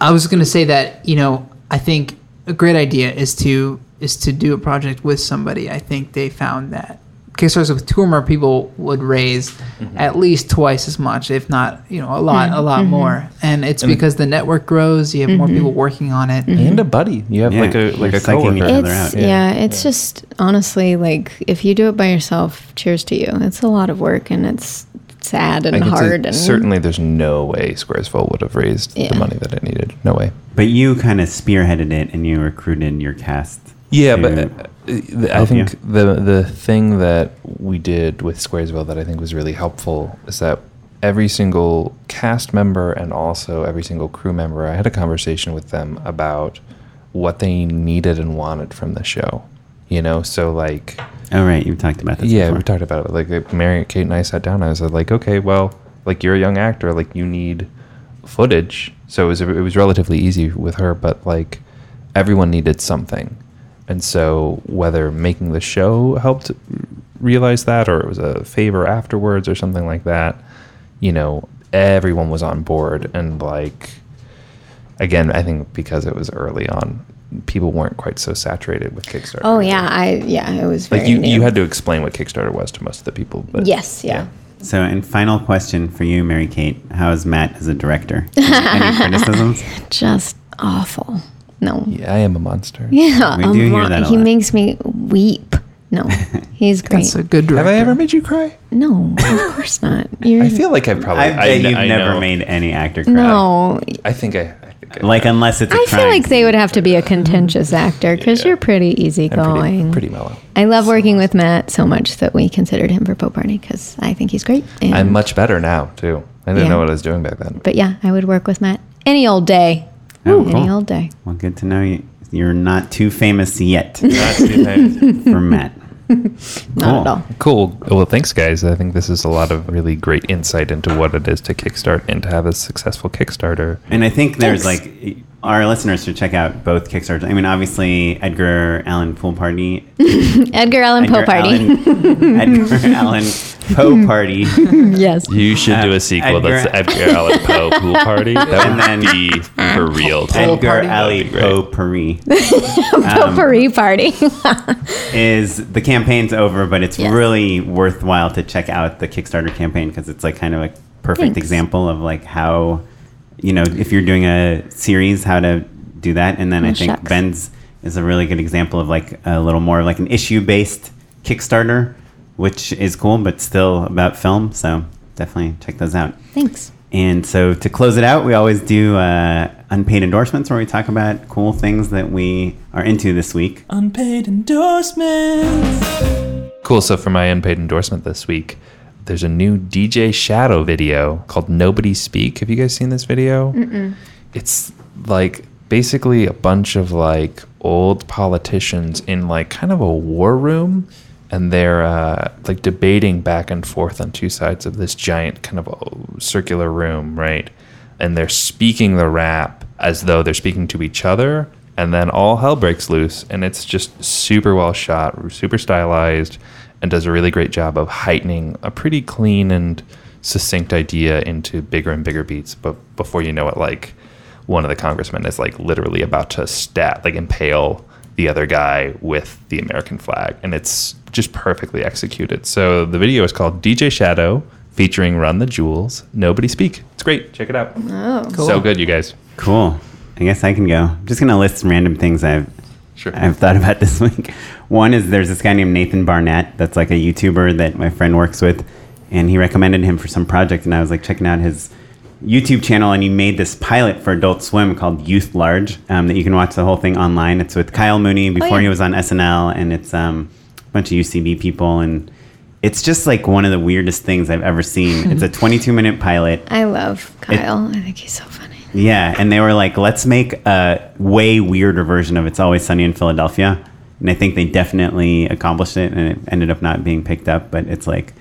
Speaker 11: I was going to say that you know I think a great idea is to is to do a project with somebody. I think they found that Kickstarters with two or more people would raise mm-hmm. at least twice as much, if not you know a lot a mm-hmm. lot mm-hmm. more. And it's because the network grows. You have more people working on it.
Speaker 1: and a buddy. You have
Speaker 2: Yeah,
Speaker 1: like a like
Speaker 2: you're
Speaker 1: a
Speaker 2: psyching
Speaker 1: coworker.
Speaker 2: each other
Speaker 3: It's
Speaker 2: out.
Speaker 3: yeah, it's just honestly like if you do it by yourself, cheers to you. It's a lot of work and it's sad and
Speaker 1: I can say
Speaker 3: hard and
Speaker 1: certainly there's no way Squaresville would have raised
Speaker 3: Yeah.
Speaker 1: the money that it needed. No way.
Speaker 2: but you kind of spearheaded it, and you recruited your cast.
Speaker 1: Yeah,
Speaker 2: to-
Speaker 1: but uh, th- I
Speaker 2: help you?
Speaker 1: think the the thing that we did with Squaresville that I think was really helpful is that every single cast member and also every single crew member, I had a conversation with them about what they needed and wanted from the show. You know, so like
Speaker 2: oh right, you talked about this.
Speaker 1: yeah,
Speaker 2: before.
Speaker 1: we talked about it. Like Mary, Kate, and I sat down. I was like, okay, well, like you're a young actor, like you need footage. So it was it was relatively easy with her, but like everyone needed something, and so whether making the show helped realize that, or it was a favor afterwards, or something like that, you know, everyone was on board, and like again, I think because it was early on, people weren't quite so saturated with Kickstarter.
Speaker 3: Oh yeah, I yeah, it was very
Speaker 1: Like you,
Speaker 3: new.
Speaker 1: you had to explain what Kickstarter was to most of the people. But
Speaker 3: Yes, yeah.
Speaker 2: So, and final question for you, Mary Kate: How is Matt as a director? Any criticisms?
Speaker 3: Just awful. No.
Speaker 1: yeah, I am a monster.
Speaker 3: Yeah.
Speaker 2: We
Speaker 3: a
Speaker 2: do hear
Speaker 3: lot-
Speaker 2: that a
Speaker 3: he
Speaker 2: lot.
Speaker 3: makes me weep. No. He's great.
Speaker 11: That's a good
Speaker 1: Have
Speaker 11: director.
Speaker 1: I ever made you cry?
Speaker 3: no, of course not. You're
Speaker 1: I feel like I've probably.
Speaker 2: I bet
Speaker 1: kn-
Speaker 2: you've
Speaker 1: I
Speaker 2: never
Speaker 1: know.
Speaker 2: made any actor cry.
Speaker 3: No.
Speaker 1: I think I. I think I
Speaker 2: Like unless it's. a
Speaker 3: I feel
Speaker 2: crime
Speaker 3: like they would have to be a contentious actor because
Speaker 1: Yeah.
Speaker 3: you're pretty
Speaker 1: I'm
Speaker 3: easygoing.
Speaker 1: pretty, pretty mellow.
Speaker 3: I love working with Matt so much that we considered him for Poe Party because I think he's great. And,
Speaker 1: I'm much better now too. I didn't
Speaker 3: Yeah.
Speaker 1: know what I was doing back then.
Speaker 3: but yeah, I would work with Matt any old day.
Speaker 2: Oh,
Speaker 3: Any
Speaker 2: cool.
Speaker 3: old day.
Speaker 2: Well, good to know you. You're not too famous yet
Speaker 1: Not too bad.
Speaker 2: for Matt.
Speaker 3: Not at all.
Speaker 1: Cool. Well, thanks, guys. I think this is a lot of really great insight into what it is to kickstart and to have a successful Kickstarter.
Speaker 2: And I think there's
Speaker 3: Thanks.
Speaker 2: like our listeners should check out both Kickstarters. I mean, obviously Edgar Allan Pool Party,
Speaker 3: Edgar Allan Poe Party.
Speaker 2: Allan, Edgar Allan Poe Party,
Speaker 3: yes.
Speaker 1: You should do
Speaker 2: Uh,
Speaker 1: a sequel that's
Speaker 2: Edgar-
Speaker 1: Edgar Allan Poe Pool Party. That
Speaker 2: And
Speaker 1: would
Speaker 2: then-
Speaker 1: be for real. too.
Speaker 2: Edgar
Speaker 11: Party?
Speaker 2: Allan
Speaker 1: That'd be great.
Speaker 2: Poe Paris.
Speaker 3: Potpourri party.
Speaker 2: is the campaign's over, but it's
Speaker 3: Yes.
Speaker 2: really worthwhile to check out the Kickstarter campaign because it's like kind of a perfect
Speaker 3: Thanks.
Speaker 2: example of like how, you know, if you're doing a series, how to do that. And then I
Speaker 3: Oh,
Speaker 2: think
Speaker 3: shucks.
Speaker 2: Ben's is a really good example of like a little more like an issue based Kickstarter, which is cool, but still about film. So definitely check those out.
Speaker 3: Thanks.
Speaker 2: And so to close it out, we always do uh, unpaid endorsements where we talk about cool things that we are into this week.
Speaker 1: Unpaid endorsements. Cool. So for my unpaid endorsement this week, there's a new DJ Shadow video called Nobody Speak. Have you guys seen this video? It's like basically a bunch of like old politicians in like kind of a war room and they're uh, like debating back and forth on two sides of this giant kind of uh, circular room, right? And they're speaking the rap as though they're speaking to each other, and then all hell breaks loose, and it's just super well shot, super stylized, and does a really great job of heightening a pretty clean and succinct idea into bigger and bigger beats. But before you know it, like one of the congressmen is like literally about to stat, like impale the other guy with the American flag, and it's just perfectly executed. So the video is called DJ Shadow, featuring Run the Jewels. Nobody speak. It's great. Check it out.
Speaker 3: Oh.
Speaker 11: Cool.
Speaker 1: So good, you guys.
Speaker 2: Cool. I guess I can go. I'm just gonna list some random things I've
Speaker 1: Sure.
Speaker 2: I've thought about this week. One is there's this guy named Nathan Barnatt that's like a YouTuber that my friend works with, and he recommended him for some project, and I was like checking out his YouTube channel, and he made this pilot for Adult Swim called Youth Large um, that you can watch the whole thing online. It's with Kyle Mooney before
Speaker 3: yeah.
Speaker 2: he was on SNL, and it's um, a bunch of UCB people, and it's just like one of the weirdest things I've ever seen. it's a 22 minute pilot.
Speaker 3: I love Kyle. I think he's so funny.
Speaker 2: Yeah, and they were like, let's make a way weirder version of It's Always Sunny in Philadelphia. And I think they definitely accomplished it, and it ended up not being picked up, but it's like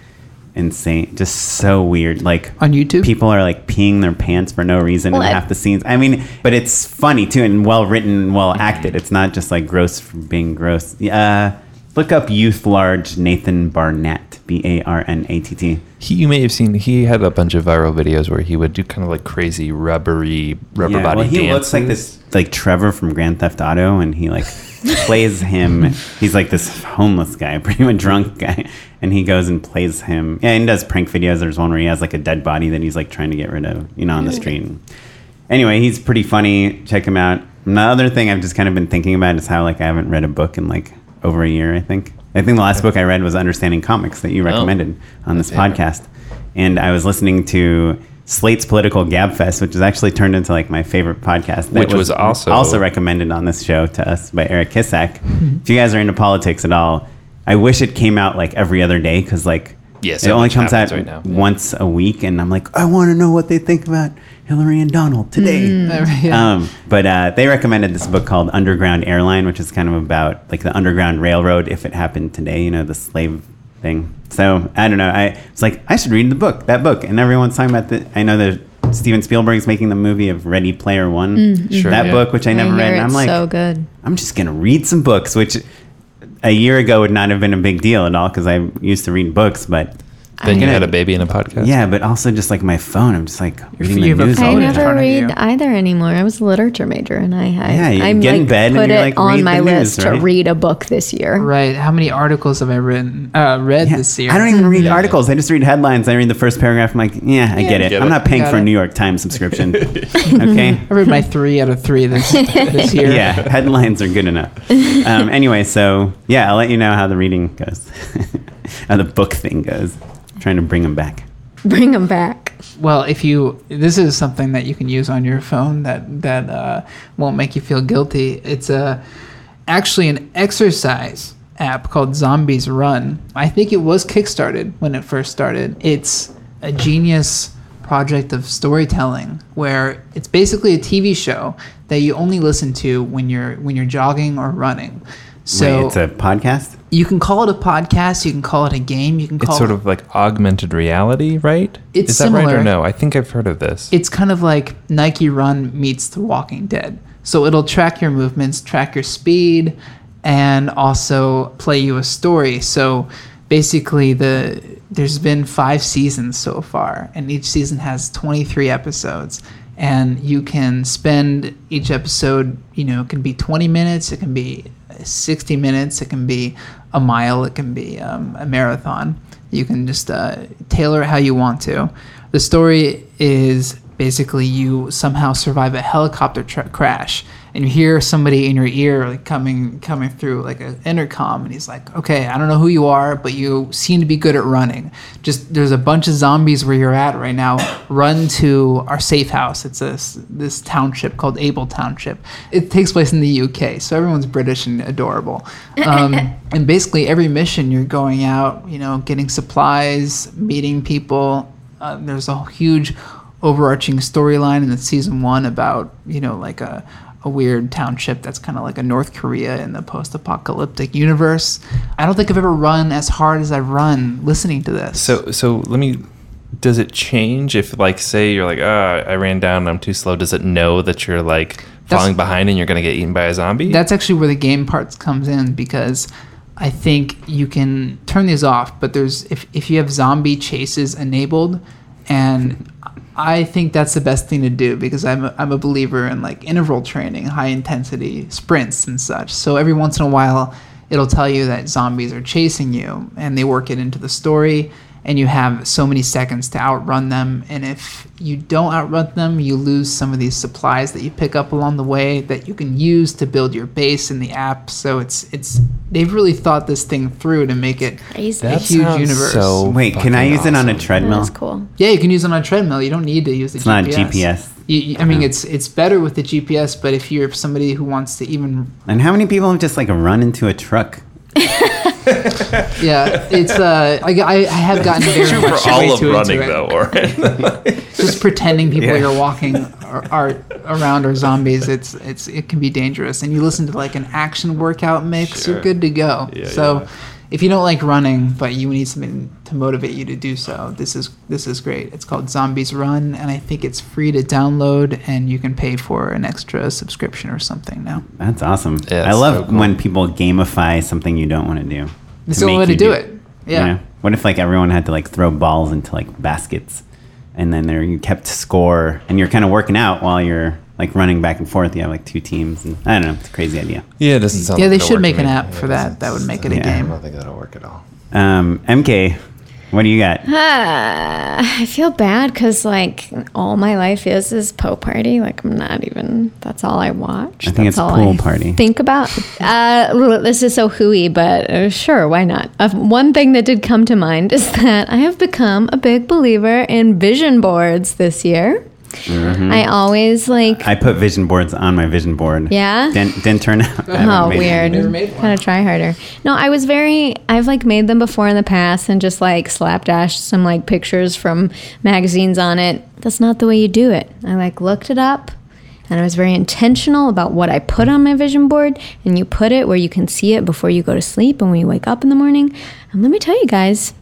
Speaker 2: insane. Just so weird. Like
Speaker 11: on YouTube,
Speaker 2: people are like peeing their pants for no reason
Speaker 3: Well,
Speaker 2: in
Speaker 3: I-
Speaker 2: half the scenes. I mean, but it's funny too, and well written, well acted. It's not just like gross for being gross. Uh, look up Youth Large Nathan Barnatt, B A R N A T T.
Speaker 1: He, you may have seen he had a bunch of viral videos where he would do kind of like crazy rubbery rubber
Speaker 2: Yeah,
Speaker 1: body
Speaker 2: well, he
Speaker 1: dances.
Speaker 2: looks like this, like Trevor from Grand Theft Auto, and he like plays him. He's like this homeless guy, pretty much drunk guy, and he goes and plays him. Yeah, and does prank videos. There's one where he has like a dead body that he's like trying to get rid of, you know, on the street. Anyway, he's pretty funny. Check him out. And the other thing I've just kind of been thinking about is how like I haven't read a book in like over a year. I think. I think the last book I read was Understanding Comics that you oh. recommended on this podcast, and I was listening to Slate's Political Gabfest, which has actually turned into like my favorite podcast. that
Speaker 1: Which was also-
Speaker 2: also recommended on this show to us by Eric Kissack. Mm-hmm. if you guys are into politics at all, I wish it came out like every other day because like
Speaker 1: Yeah,
Speaker 2: it only comes out
Speaker 1: right now. Yeah.
Speaker 2: once a week, and I'm like, I want to know what they think about Hillary and Donald today.
Speaker 11: Yeah.
Speaker 2: Um, but uh, they recommended this book called Underground Airline, which is kind of about like the Underground Railroad if it happened today, you know, the slave thing. So I don't know. I was like, I should read the book, that book. And everyone's talking about the. I know that Steven Spielberg's making the movie of Ready Player One.
Speaker 3: Mm,
Speaker 1: Sure,
Speaker 2: that
Speaker 1: yeah.
Speaker 2: book, which I never
Speaker 3: I
Speaker 2: read. And I'm like,
Speaker 3: so good.
Speaker 2: I'm just gonna read some books, which a year ago would not have been a big deal at all because I used to read books, but.
Speaker 1: Then you
Speaker 2: gonna-
Speaker 1: had a baby in a podcast.
Speaker 2: Yeah, but also just like my phone, I'm just like reading the news all
Speaker 3: I
Speaker 11: in
Speaker 2: the
Speaker 3: never read either anymore. I was a literature major, and I, I
Speaker 2: Yeah, you
Speaker 3: I
Speaker 2: get in
Speaker 3: like,
Speaker 2: bed and
Speaker 3: put
Speaker 2: you're
Speaker 3: it
Speaker 2: like,
Speaker 3: on
Speaker 2: read
Speaker 3: my
Speaker 2: the news,
Speaker 3: list
Speaker 2: right?
Speaker 3: to read a book this year.
Speaker 11: Right. How many articles have I written? Uh, read
Speaker 2: Yeah,
Speaker 11: this year?
Speaker 2: I don't even read articles. I just read headlines. I read the first paragraph. I'm like, yeah, I get it.
Speaker 1: get
Speaker 2: I'm
Speaker 1: it.
Speaker 2: not paying
Speaker 11: Got
Speaker 2: for a. New York Times subscription. okay.
Speaker 11: I read my three out of three this this year.
Speaker 2: Yeah, headlines are good enough. Um, anyway, so yeah, I'll let you know how the reading goes, how the book thing goes. I'm trying to bring them back.
Speaker 3: Bring them back.
Speaker 11: Well, if you this is something that you can use on your phone that that uh, won't make you feel guilty. It's a actually an exercise app called Zombies Run. I think it was kickstarted when it first started. It's a genius project of storytelling where it's basically a TV show that you only listen to when you're when you're jogging or running. So
Speaker 2: Wait, it's a podcast.
Speaker 11: you can call it a podcast, you can call it a game, you can call
Speaker 1: It's sort
Speaker 11: it
Speaker 1: of like augmented reality, right?
Speaker 11: It's
Speaker 1: Is that right or no? I think I've heard of this.
Speaker 11: it's kind of like Nike Run meets The Walking Dead. So it'll track your movements, track your speed, and also play you a story. So basically, the there's been five seasons so far, and each season has 23 episodes. And you can spend each episode, you know, it can be 20 minutes, it can be 60 minutes, it can be a mile, it can be um, a marathon. You can just uh, tailor it how you want to. The story is basically you somehow survive a helicopter tra- crash and you hear somebody in your ear like coming coming through like an intercom and he's like okay i don't know who you are but you seem to be good at running. Just there's a bunch of zombies where you're at right now run to our safe house. It's a, s- this township called Abel Township. It takes place in the uk so everyone's british and adorable. Um, and basically every mission you're going out you know getting supplies meeting people. Uh, there's a huge overarching storyline in the season one about you know like a, a weird township that's kind of like a North Korea in the post-apocalyptic universe. I don't think I've ever run as hard as I've run listening to this.
Speaker 1: So so let me. Does it change if like say you're like ah I ran down and I'm too slow? Does it know that you're like
Speaker 11: That's-
Speaker 1: falling behind and you're gonna get eaten by a zombie?
Speaker 11: That's actually where the game parts comes in because I think you can turn these off, but there's if if you have zombie chases enabled, and I think that's the best thing to do because I'm a, I'm a believer in like interval training, high intensity sprints and such. So every once in a while, it'll tell you that zombies are chasing you, and they work it into the story. And you have so many seconds to outrun them. And if you don't outrun them, you lose some of these supplies that you pick up along the way that you can use to build your base in the app. So it's it's they've really thought this thing through to make it
Speaker 3: Crazy.
Speaker 11: a
Speaker 3: That
Speaker 11: huge universe.
Speaker 1: so
Speaker 2: Wait, can I
Speaker 1: fucking
Speaker 2: use it on a treadmill?
Speaker 3: That's cool.
Speaker 11: Yeah, you can use it on a treadmill. You don't need to use the
Speaker 2: It's not
Speaker 11: GPS.
Speaker 2: GPS.
Speaker 11: You, you- I mean, it's it's better with the GPS, but if you're somebody who wants to even
Speaker 2: And how many people have just like run into a truck?
Speaker 11: yeah, it's uh, I, I have gotten very
Speaker 1: True
Speaker 11: much
Speaker 1: for all of running
Speaker 11: it.
Speaker 1: though, or
Speaker 11: Just pretending people
Speaker 2: Yeah.
Speaker 11: you're walking are, are around are zombies. It's it's it can be dangerous. And you listen to like an action workout mix, you're good to go.
Speaker 1: Yeah,
Speaker 11: so.
Speaker 1: yeah.
Speaker 11: If you don't like running, but you need something to motivate you to do so, this is this is great. It's called Zombies Run, and I think it's free to download, and you can pay for an extra subscription or something now.
Speaker 2: That's awesome.
Speaker 1: Yeah,
Speaker 2: I love
Speaker 1: so cool.
Speaker 2: when people gamify something you don't want to do.
Speaker 11: It's
Speaker 2: to
Speaker 11: the only way to do it. Yeah.
Speaker 2: You know? What if like everyone had to like throw balls into like baskets, and then there you kept score, and you're kind of working out while you're like running back and forth. You have like two teams, and I don't know. It's a crazy idea.
Speaker 1: yeah, it doesn't sound.
Speaker 11: Yeah,
Speaker 1: like
Speaker 11: they should make an app
Speaker 1: Yeah,
Speaker 11: for that. That would make it a
Speaker 2: Yeah.
Speaker 1: I don't think that'll work at all.
Speaker 2: Um, MK, what do you got?
Speaker 3: Ah, I feel bad because like all my life is is Poe Party. Like I'm not even. That's all I watch.
Speaker 2: I think
Speaker 3: That's
Speaker 2: it's
Speaker 3: all
Speaker 2: Pool
Speaker 3: I
Speaker 2: Party.
Speaker 3: Think about. Uh, this is so hooey, but uh, sure, why not? Uh, one thing that did come to mind is that I have become a big believer in vision boards this year. I always like.
Speaker 2: Mm-hmm. I put vision boards on my vision board.
Speaker 3: Yeah?
Speaker 2: Didn't, didn't turn out.
Speaker 3: Oh,
Speaker 2: made
Speaker 3: weird.
Speaker 2: it.
Speaker 11: Never made one.
Speaker 3: Kind of try harder. No, I was very. I've like made them before in the past and just like slapdashed some like pictures from magazines on it. That's not the way you do it. I like looked it up, and I was very intentional about what I put on my vision board. And you put it where you can see it before you go to sleep and when you wake up in the morning. And let me tell you guys,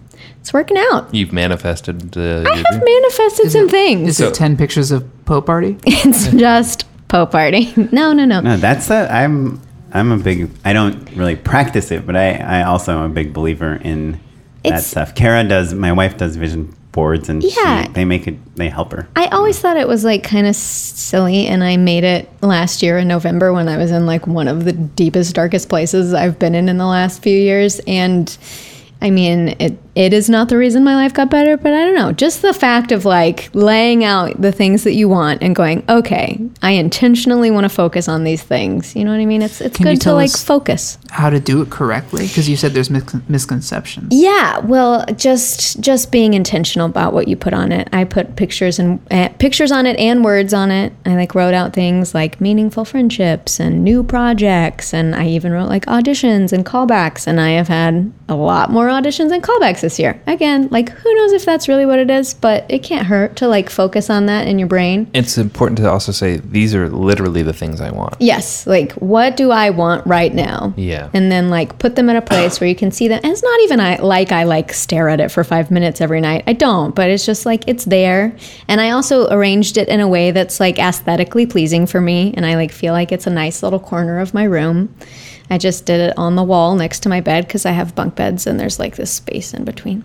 Speaker 3: it's working out.
Speaker 1: You've manifested. Uh,
Speaker 3: I
Speaker 1: your
Speaker 3: have
Speaker 1: dream?
Speaker 3: manifested some things.
Speaker 11: Is it ten pictures of Poe Party?
Speaker 3: it's just Poe Party. No, no, no.
Speaker 2: No, that's a. I'm. I'm a big. I don't really practice it, but I. I also am a big believer in that
Speaker 3: It's-
Speaker 2: stuff. Kara does. My wife does vision boards, and
Speaker 3: Yeah.
Speaker 2: she, they make it. They help her.
Speaker 3: I always thought it was like kind of silly, and I made it last year in November when I was in like one of the deepest, darkest places I've been in in the last few years. And I mean, it it is not the reason my life got better, but I don't know. Just the fact of like laying out the things that you want and going, okay, I intentionally want to focus on these things. You know what I mean? It's it's
Speaker 11: Can
Speaker 3: good to like
Speaker 11: us-
Speaker 3: focus.
Speaker 11: How to do it correctly? Because you said there's mis- misconceptions.
Speaker 3: Yeah, well, just just being intentional about what you put on it. I put pictures and uh, pictures on it and words on it. I like wrote out things like meaningful friendships and new projects, and I even wrote like auditions and callbacks. And I have had a lot more auditions and callbacks this year. Again, like who knows if that's really what it is, but it can't hurt to like focus on that in your brain.
Speaker 1: It's important to also say these are literally the things I want.
Speaker 3: Yes, like what do I want right now?
Speaker 1: Yeah.
Speaker 3: And then like put them in a place where you can see them. And it's not even I like I like stare at it for five minutes every night. I don't, but it's just like it's there. And I also arranged it in a way that's like aesthetically pleasing for me. And I like feel like it's a nice little corner of my room. I just did it on the wall next to my bed because I have bunk beds and there's like this space in between.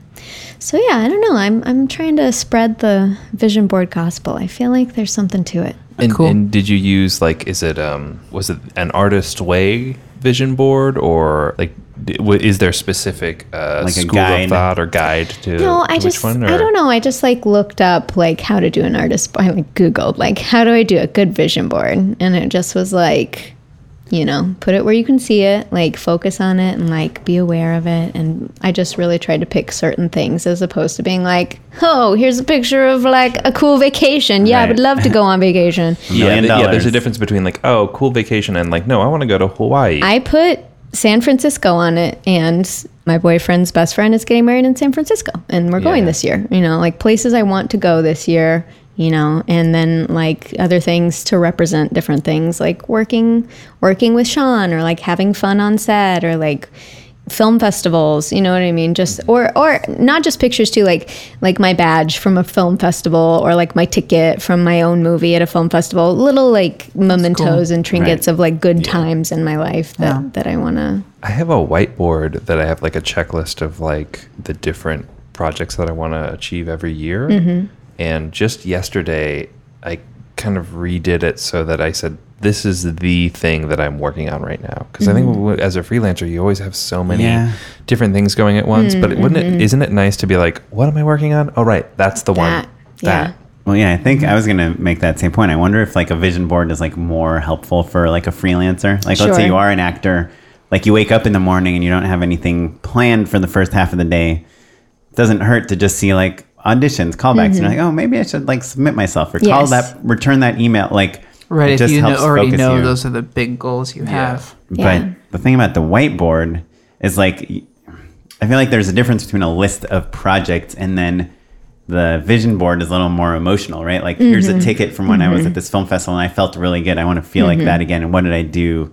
Speaker 3: So yeah, I don't know. I'm I'm trying to spread the vision board gospel. I feel like there's something to it.
Speaker 1: And,
Speaker 11: Cool.
Speaker 1: and did you use like is it um was it an artist way vision board or like d- w- is there specific uh,
Speaker 2: Like a
Speaker 1: school
Speaker 2: guide?
Speaker 1: of thought or guide to,
Speaker 3: No,
Speaker 1: to
Speaker 3: I
Speaker 1: which
Speaker 3: just
Speaker 1: one?
Speaker 3: I don't know. I just like looked up like how to do an artist. I like Googled like how do I do a good vision board, and it just was like, you know, put it where you can see it, like focus on it, and like be aware of it. And I just really tried to pick certain things as opposed to being like, oh, here's a picture of like a cool vacation. Yeah, I would love to go on vacation.
Speaker 1: Yeah,
Speaker 2: million
Speaker 1: th- yeah. There's a difference between like oh cool vacation and like no I want to go to Hawaii.
Speaker 3: I put San Francisco on it, and my boyfriend's best friend is getting married in San Francisco, and we're going
Speaker 1: Yeah.
Speaker 3: this year. You know, like places I want to go this year. You know, and then like other things to represent different things, like working working with Sean, or like having fun on set, or like film festivals you know what i mean just or or not just pictures too like like my badge from a film festival or like my ticket from my own movie at a film festival little like mementos and trinkets
Speaker 2: Right.
Speaker 3: of like good times in my life that
Speaker 11: Yeah.
Speaker 3: that i want to
Speaker 1: I have a whiteboard that I have like a checklist of like the different projects that I want to achieve every year.
Speaker 3: Mm-hmm.
Speaker 1: And just yesterday, I kind of redid it so that I said this is the thing that I'm working on right now. Because I think
Speaker 3: Mhm.
Speaker 1: as a freelancer, you always have so many
Speaker 2: Yeah.
Speaker 1: different things going at once. But
Speaker 3: Mm,
Speaker 1: wouldn't it? Isn't it nice to be like, what am I working on? Oh, right, that's the one.
Speaker 3: That, yeah.
Speaker 1: That.
Speaker 2: Well, yeah, I think I was gonna make that same point. I wonder if like a vision board is like more helpful for like a freelancer. Like, let's say you are an actor, like you wake up in the morning and you don't have anything planned for the first half of the day. It doesn't hurt to just see like auditions, callbacks. And you're like, oh, maybe I should like submit myself or call
Speaker 3: Mm-hmm. Yes.
Speaker 2: that, return that email. Like,
Speaker 11: Right,
Speaker 2: it
Speaker 11: if
Speaker 2: just
Speaker 11: you know, already
Speaker 2: focus
Speaker 11: know
Speaker 2: you.
Speaker 11: those are the big goals you have.
Speaker 2: But the thing about the whiteboard is like, I feel like there's a difference between a list of projects and then the vision board is a little more emotional, right? Like, here's a
Speaker 3: Mhm.
Speaker 2: ticket from when I was at this film festival and I felt really good. I want to feel like
Speaker 3: Mhm.
Speaker 2: that again. And what did I do?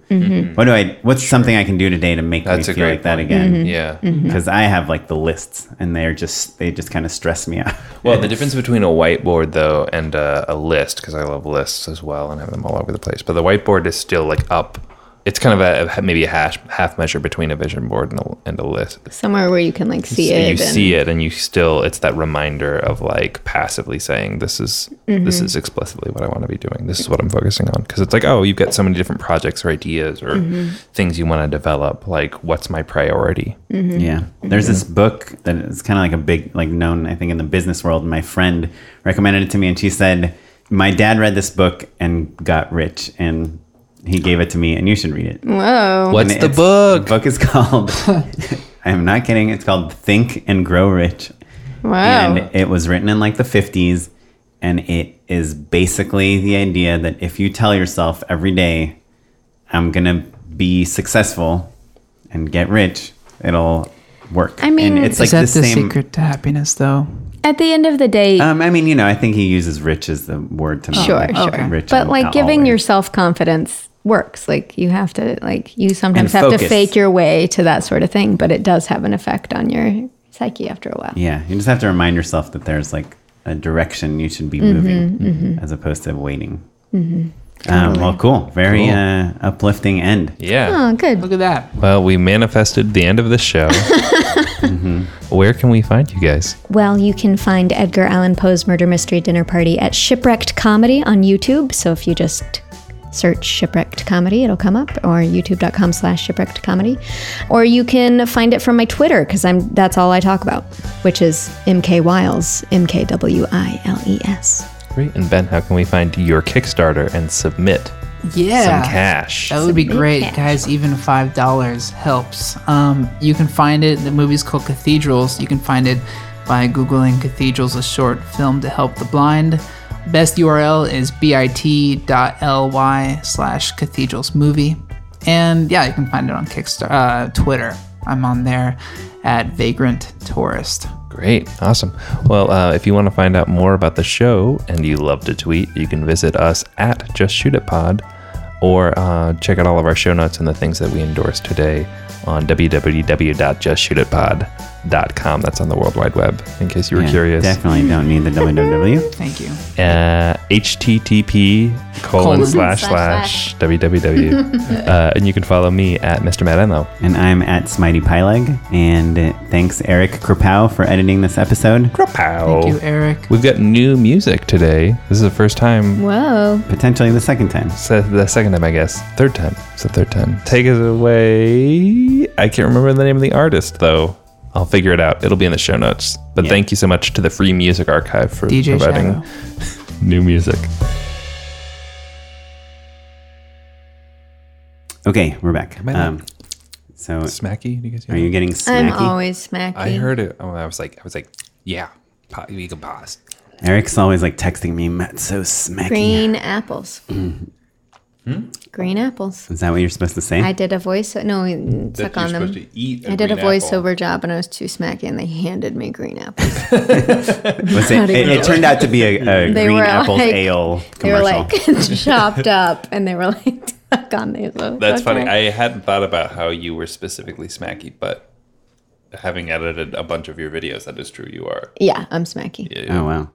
Speaker 2: What do I, what's something I can do today to make
Speaker 1: That's
Speaker 2: me feel
Speaker 1: great
Speaker 2: like that again?
Speaker 3: Mm-hmm.
Speaker 1: Yeah.
Speaker 2: Because I have like the lists and they're just, they just kind of stress me out.
Speaker 1: Well, the difference between a whiteboard though and a, a list, because I love lists as well and have them all over the place. But the whiteboard is still like up. It's kind of a maybe a hash, half measure between a vision board and a, and a list.
Speaker 3: Somewhere where you can like see
Speaker 1: So
Speaker 3: it.
Speaker 1: you
Speaker 3: and-
Speaker 1: see it, and you still it's that reminder of like passively saying this is this
Speaker 3: Mhm.
Speaker 1: is explicitly what I want to be doing. This is what I'm focusing on because it's like oh you've got so many different projects or ideas or
Speaker 3: Mhm.
Speaker 1: things you want to develop. Like what's my priority?
Speaker 3: Mhm.
Speaker 2: Yeah. There's this book that is kind of like a big, like known, I think, in the business world. My friend recommended it to me, and she said, My dad read this book and got rich, and he gave it to me, and you should read it.
Speaker 3: Whoa.
Speaker 1: What's
Speaker 2: And
Speaker 1: the book?
Speaker 2: The book is called, I'm not kidding, it's called Think and Grow Rich.
Speaker 3: Wow.
Speaker 2: And it was written in like the 50s. And it is basically the idea that if you tell yourself every day, I'm going to be successful and get rich, it'll work.
Speaker 3: I mean-
Speaker 2: and it's
Speaker 11: Is
Speaker 2: like
Speaker 11: that
Speaker 2: the
Speaker 11: the
Speaker 2: same.
Speaker 11: secret to happiness, though?
Speaker 3: At the end of the day,
Speaker 2: Um, I mean, you know, I think he uses rich as the word to
Speaker 3: sure,
Speaker 2: like,
Speaker 3: sure.
Speaker 2: rich
Speaker 3: But like giving
Speaker 2: ways.
Speaker 3: yourself confidence works. Like you have to like you sometimes have to fake your way to that sort of thing, but it does have an effect on your psyche after a while.
Speaker 2: Yeah, you just have to remind yourself that there's like a direction you should be
Speaker 3: Mhm,
Speaker 2: moving
Speaker 3: mhm.
Speaker 2: as opposed to waiting.
Speaker 3: Mhm.
Speaker 2: Um, well, cool. Very
Speaker 1: Cool.
Speaker 2: uh, uplifting end.
Speaker 1: Yeah.
Speaker 3: Oh, good.
Speaker 11: Look at that.
Speaker 1: Well, we manifested the end of the show. Where can we find you guys?
Speaker 3: Well, you can find Edgar Allan Poe's Murder Mystery Dinner Party at Shipwrecked Comedy on YouTube. So if you just search Shipwrecked Comedy, it'll come up, or youtube.com slash shipwrecked comedy. Or you can find it from my Twitter, because I'm that's all I talk about, which is MK Wiles, M K W I L E S.
Speaker 1: Great. And Ben, how can we find your Kickstarter and submit
Speaker 11: Yeah.
Speaker 1: some cash?
Speaker 11: That would be great,
Speaker 3: cash.
Speaker 11: guys. Even five dollars helps. Um, you can find it. The movie's called Cathedrals. You can find it by googling "Cathedrals: A Short Film to Help the Blind." Best URL is bit.ly slash Cathedrals Movie, and yeah, you can find it on Kickstarter, uh, Twitter. I'm on there at Vagrant Tourist.
Speaker 1: Great. Awesome. Well, uh, if you want to find out more about the show and you love to tweet, you can visit us at Just Shoot It Pod or uh, check out all of our show notes and the things that we endorse today on www.justshootitpod.com. That's on the World Wide Web, in case you were
Speaker 2: Yeah,
Speaker 1: curious.
Speaker 2: Definitely don't need the www.
Speaker 11: Thank you.
Speaker 1: Uh, HTTP colon
Speaker 11: Colon.
Speaker 1: slash
Speaker 10: Slash
Speaker 1: slash www. uh, and you can follow me at Mr. Matt Enlow.
Speaker 2: And I'm at Smitey Pyleg. And uh, thanks, Eric Krapow, for editing this episode.
Speaker 1: Krapow.
Speaker 11: Thank you, Eric.
Speaker 1: We've got new music today. This is the first time
Speaker 3: Whoa.
Speaker 2: Potentially the second time.
Speaker 1: So the second time, I guess. Third time. It's the third time. Take us away. I can't remember the name of the artist, though. I'll figure it out. It'll be in the show notes. But
Speaker 2: Yeah.
Speaker 1: thank you so much to the Free Music Archive for
Speaker 11: DJ
Speaker 1: providing
Speaker 11: Shadow.
Speaker 1: new music.
Speaker 2: Okay, we're back.
Speaker 1: Am I not-
Speaker 2: Um, so,
Speaker 1: Smacky? You guys
Speaker 2: are you
Speaker 1: that?
Speaker 2: getting
Speaker 3: I'm
Speaker 2: smacky?
Speaker 3: always smacky.
Speaker 1: I heard it. Oh, I was like, I was like, yeah, pa- we can pause.
Speaker 2: Eric's always like texting me, Matt, so smacky.
Speaker 3: Green apples.
Speaker 1: Hmm?
Speaker 3: Green apples.
Speaker 2: Is that what you're supposed to say?
Speaker 3: I did a voice. No, we suck
Speaker 1: you're
Speaker 3: on them.
Speaker 1: supposed to eat a
Speaker 3: I did a
Speaker 1: green apple.
Speaker 3: voiceover job and I was too smacky, and they handed me green apples.
Speaker 2: It, it, it turned out to be a, a
Speaker 3: They
Speaker 2: green
Speaker 3: were
Speaker 2: apples
Speaker 3: like-
Speaker 2: ale
Speaker 3: they were like chopped up, and they were like stuck on these.
Speaker 1: That's funny. I hadn't thought about how you were specifically smacky, but having edited a bunch of your videos, that is true. You are.
Speaker 3: yeah, I'm smacky.
Speaker 1: Yeah.
Speaker 2: oh, wow.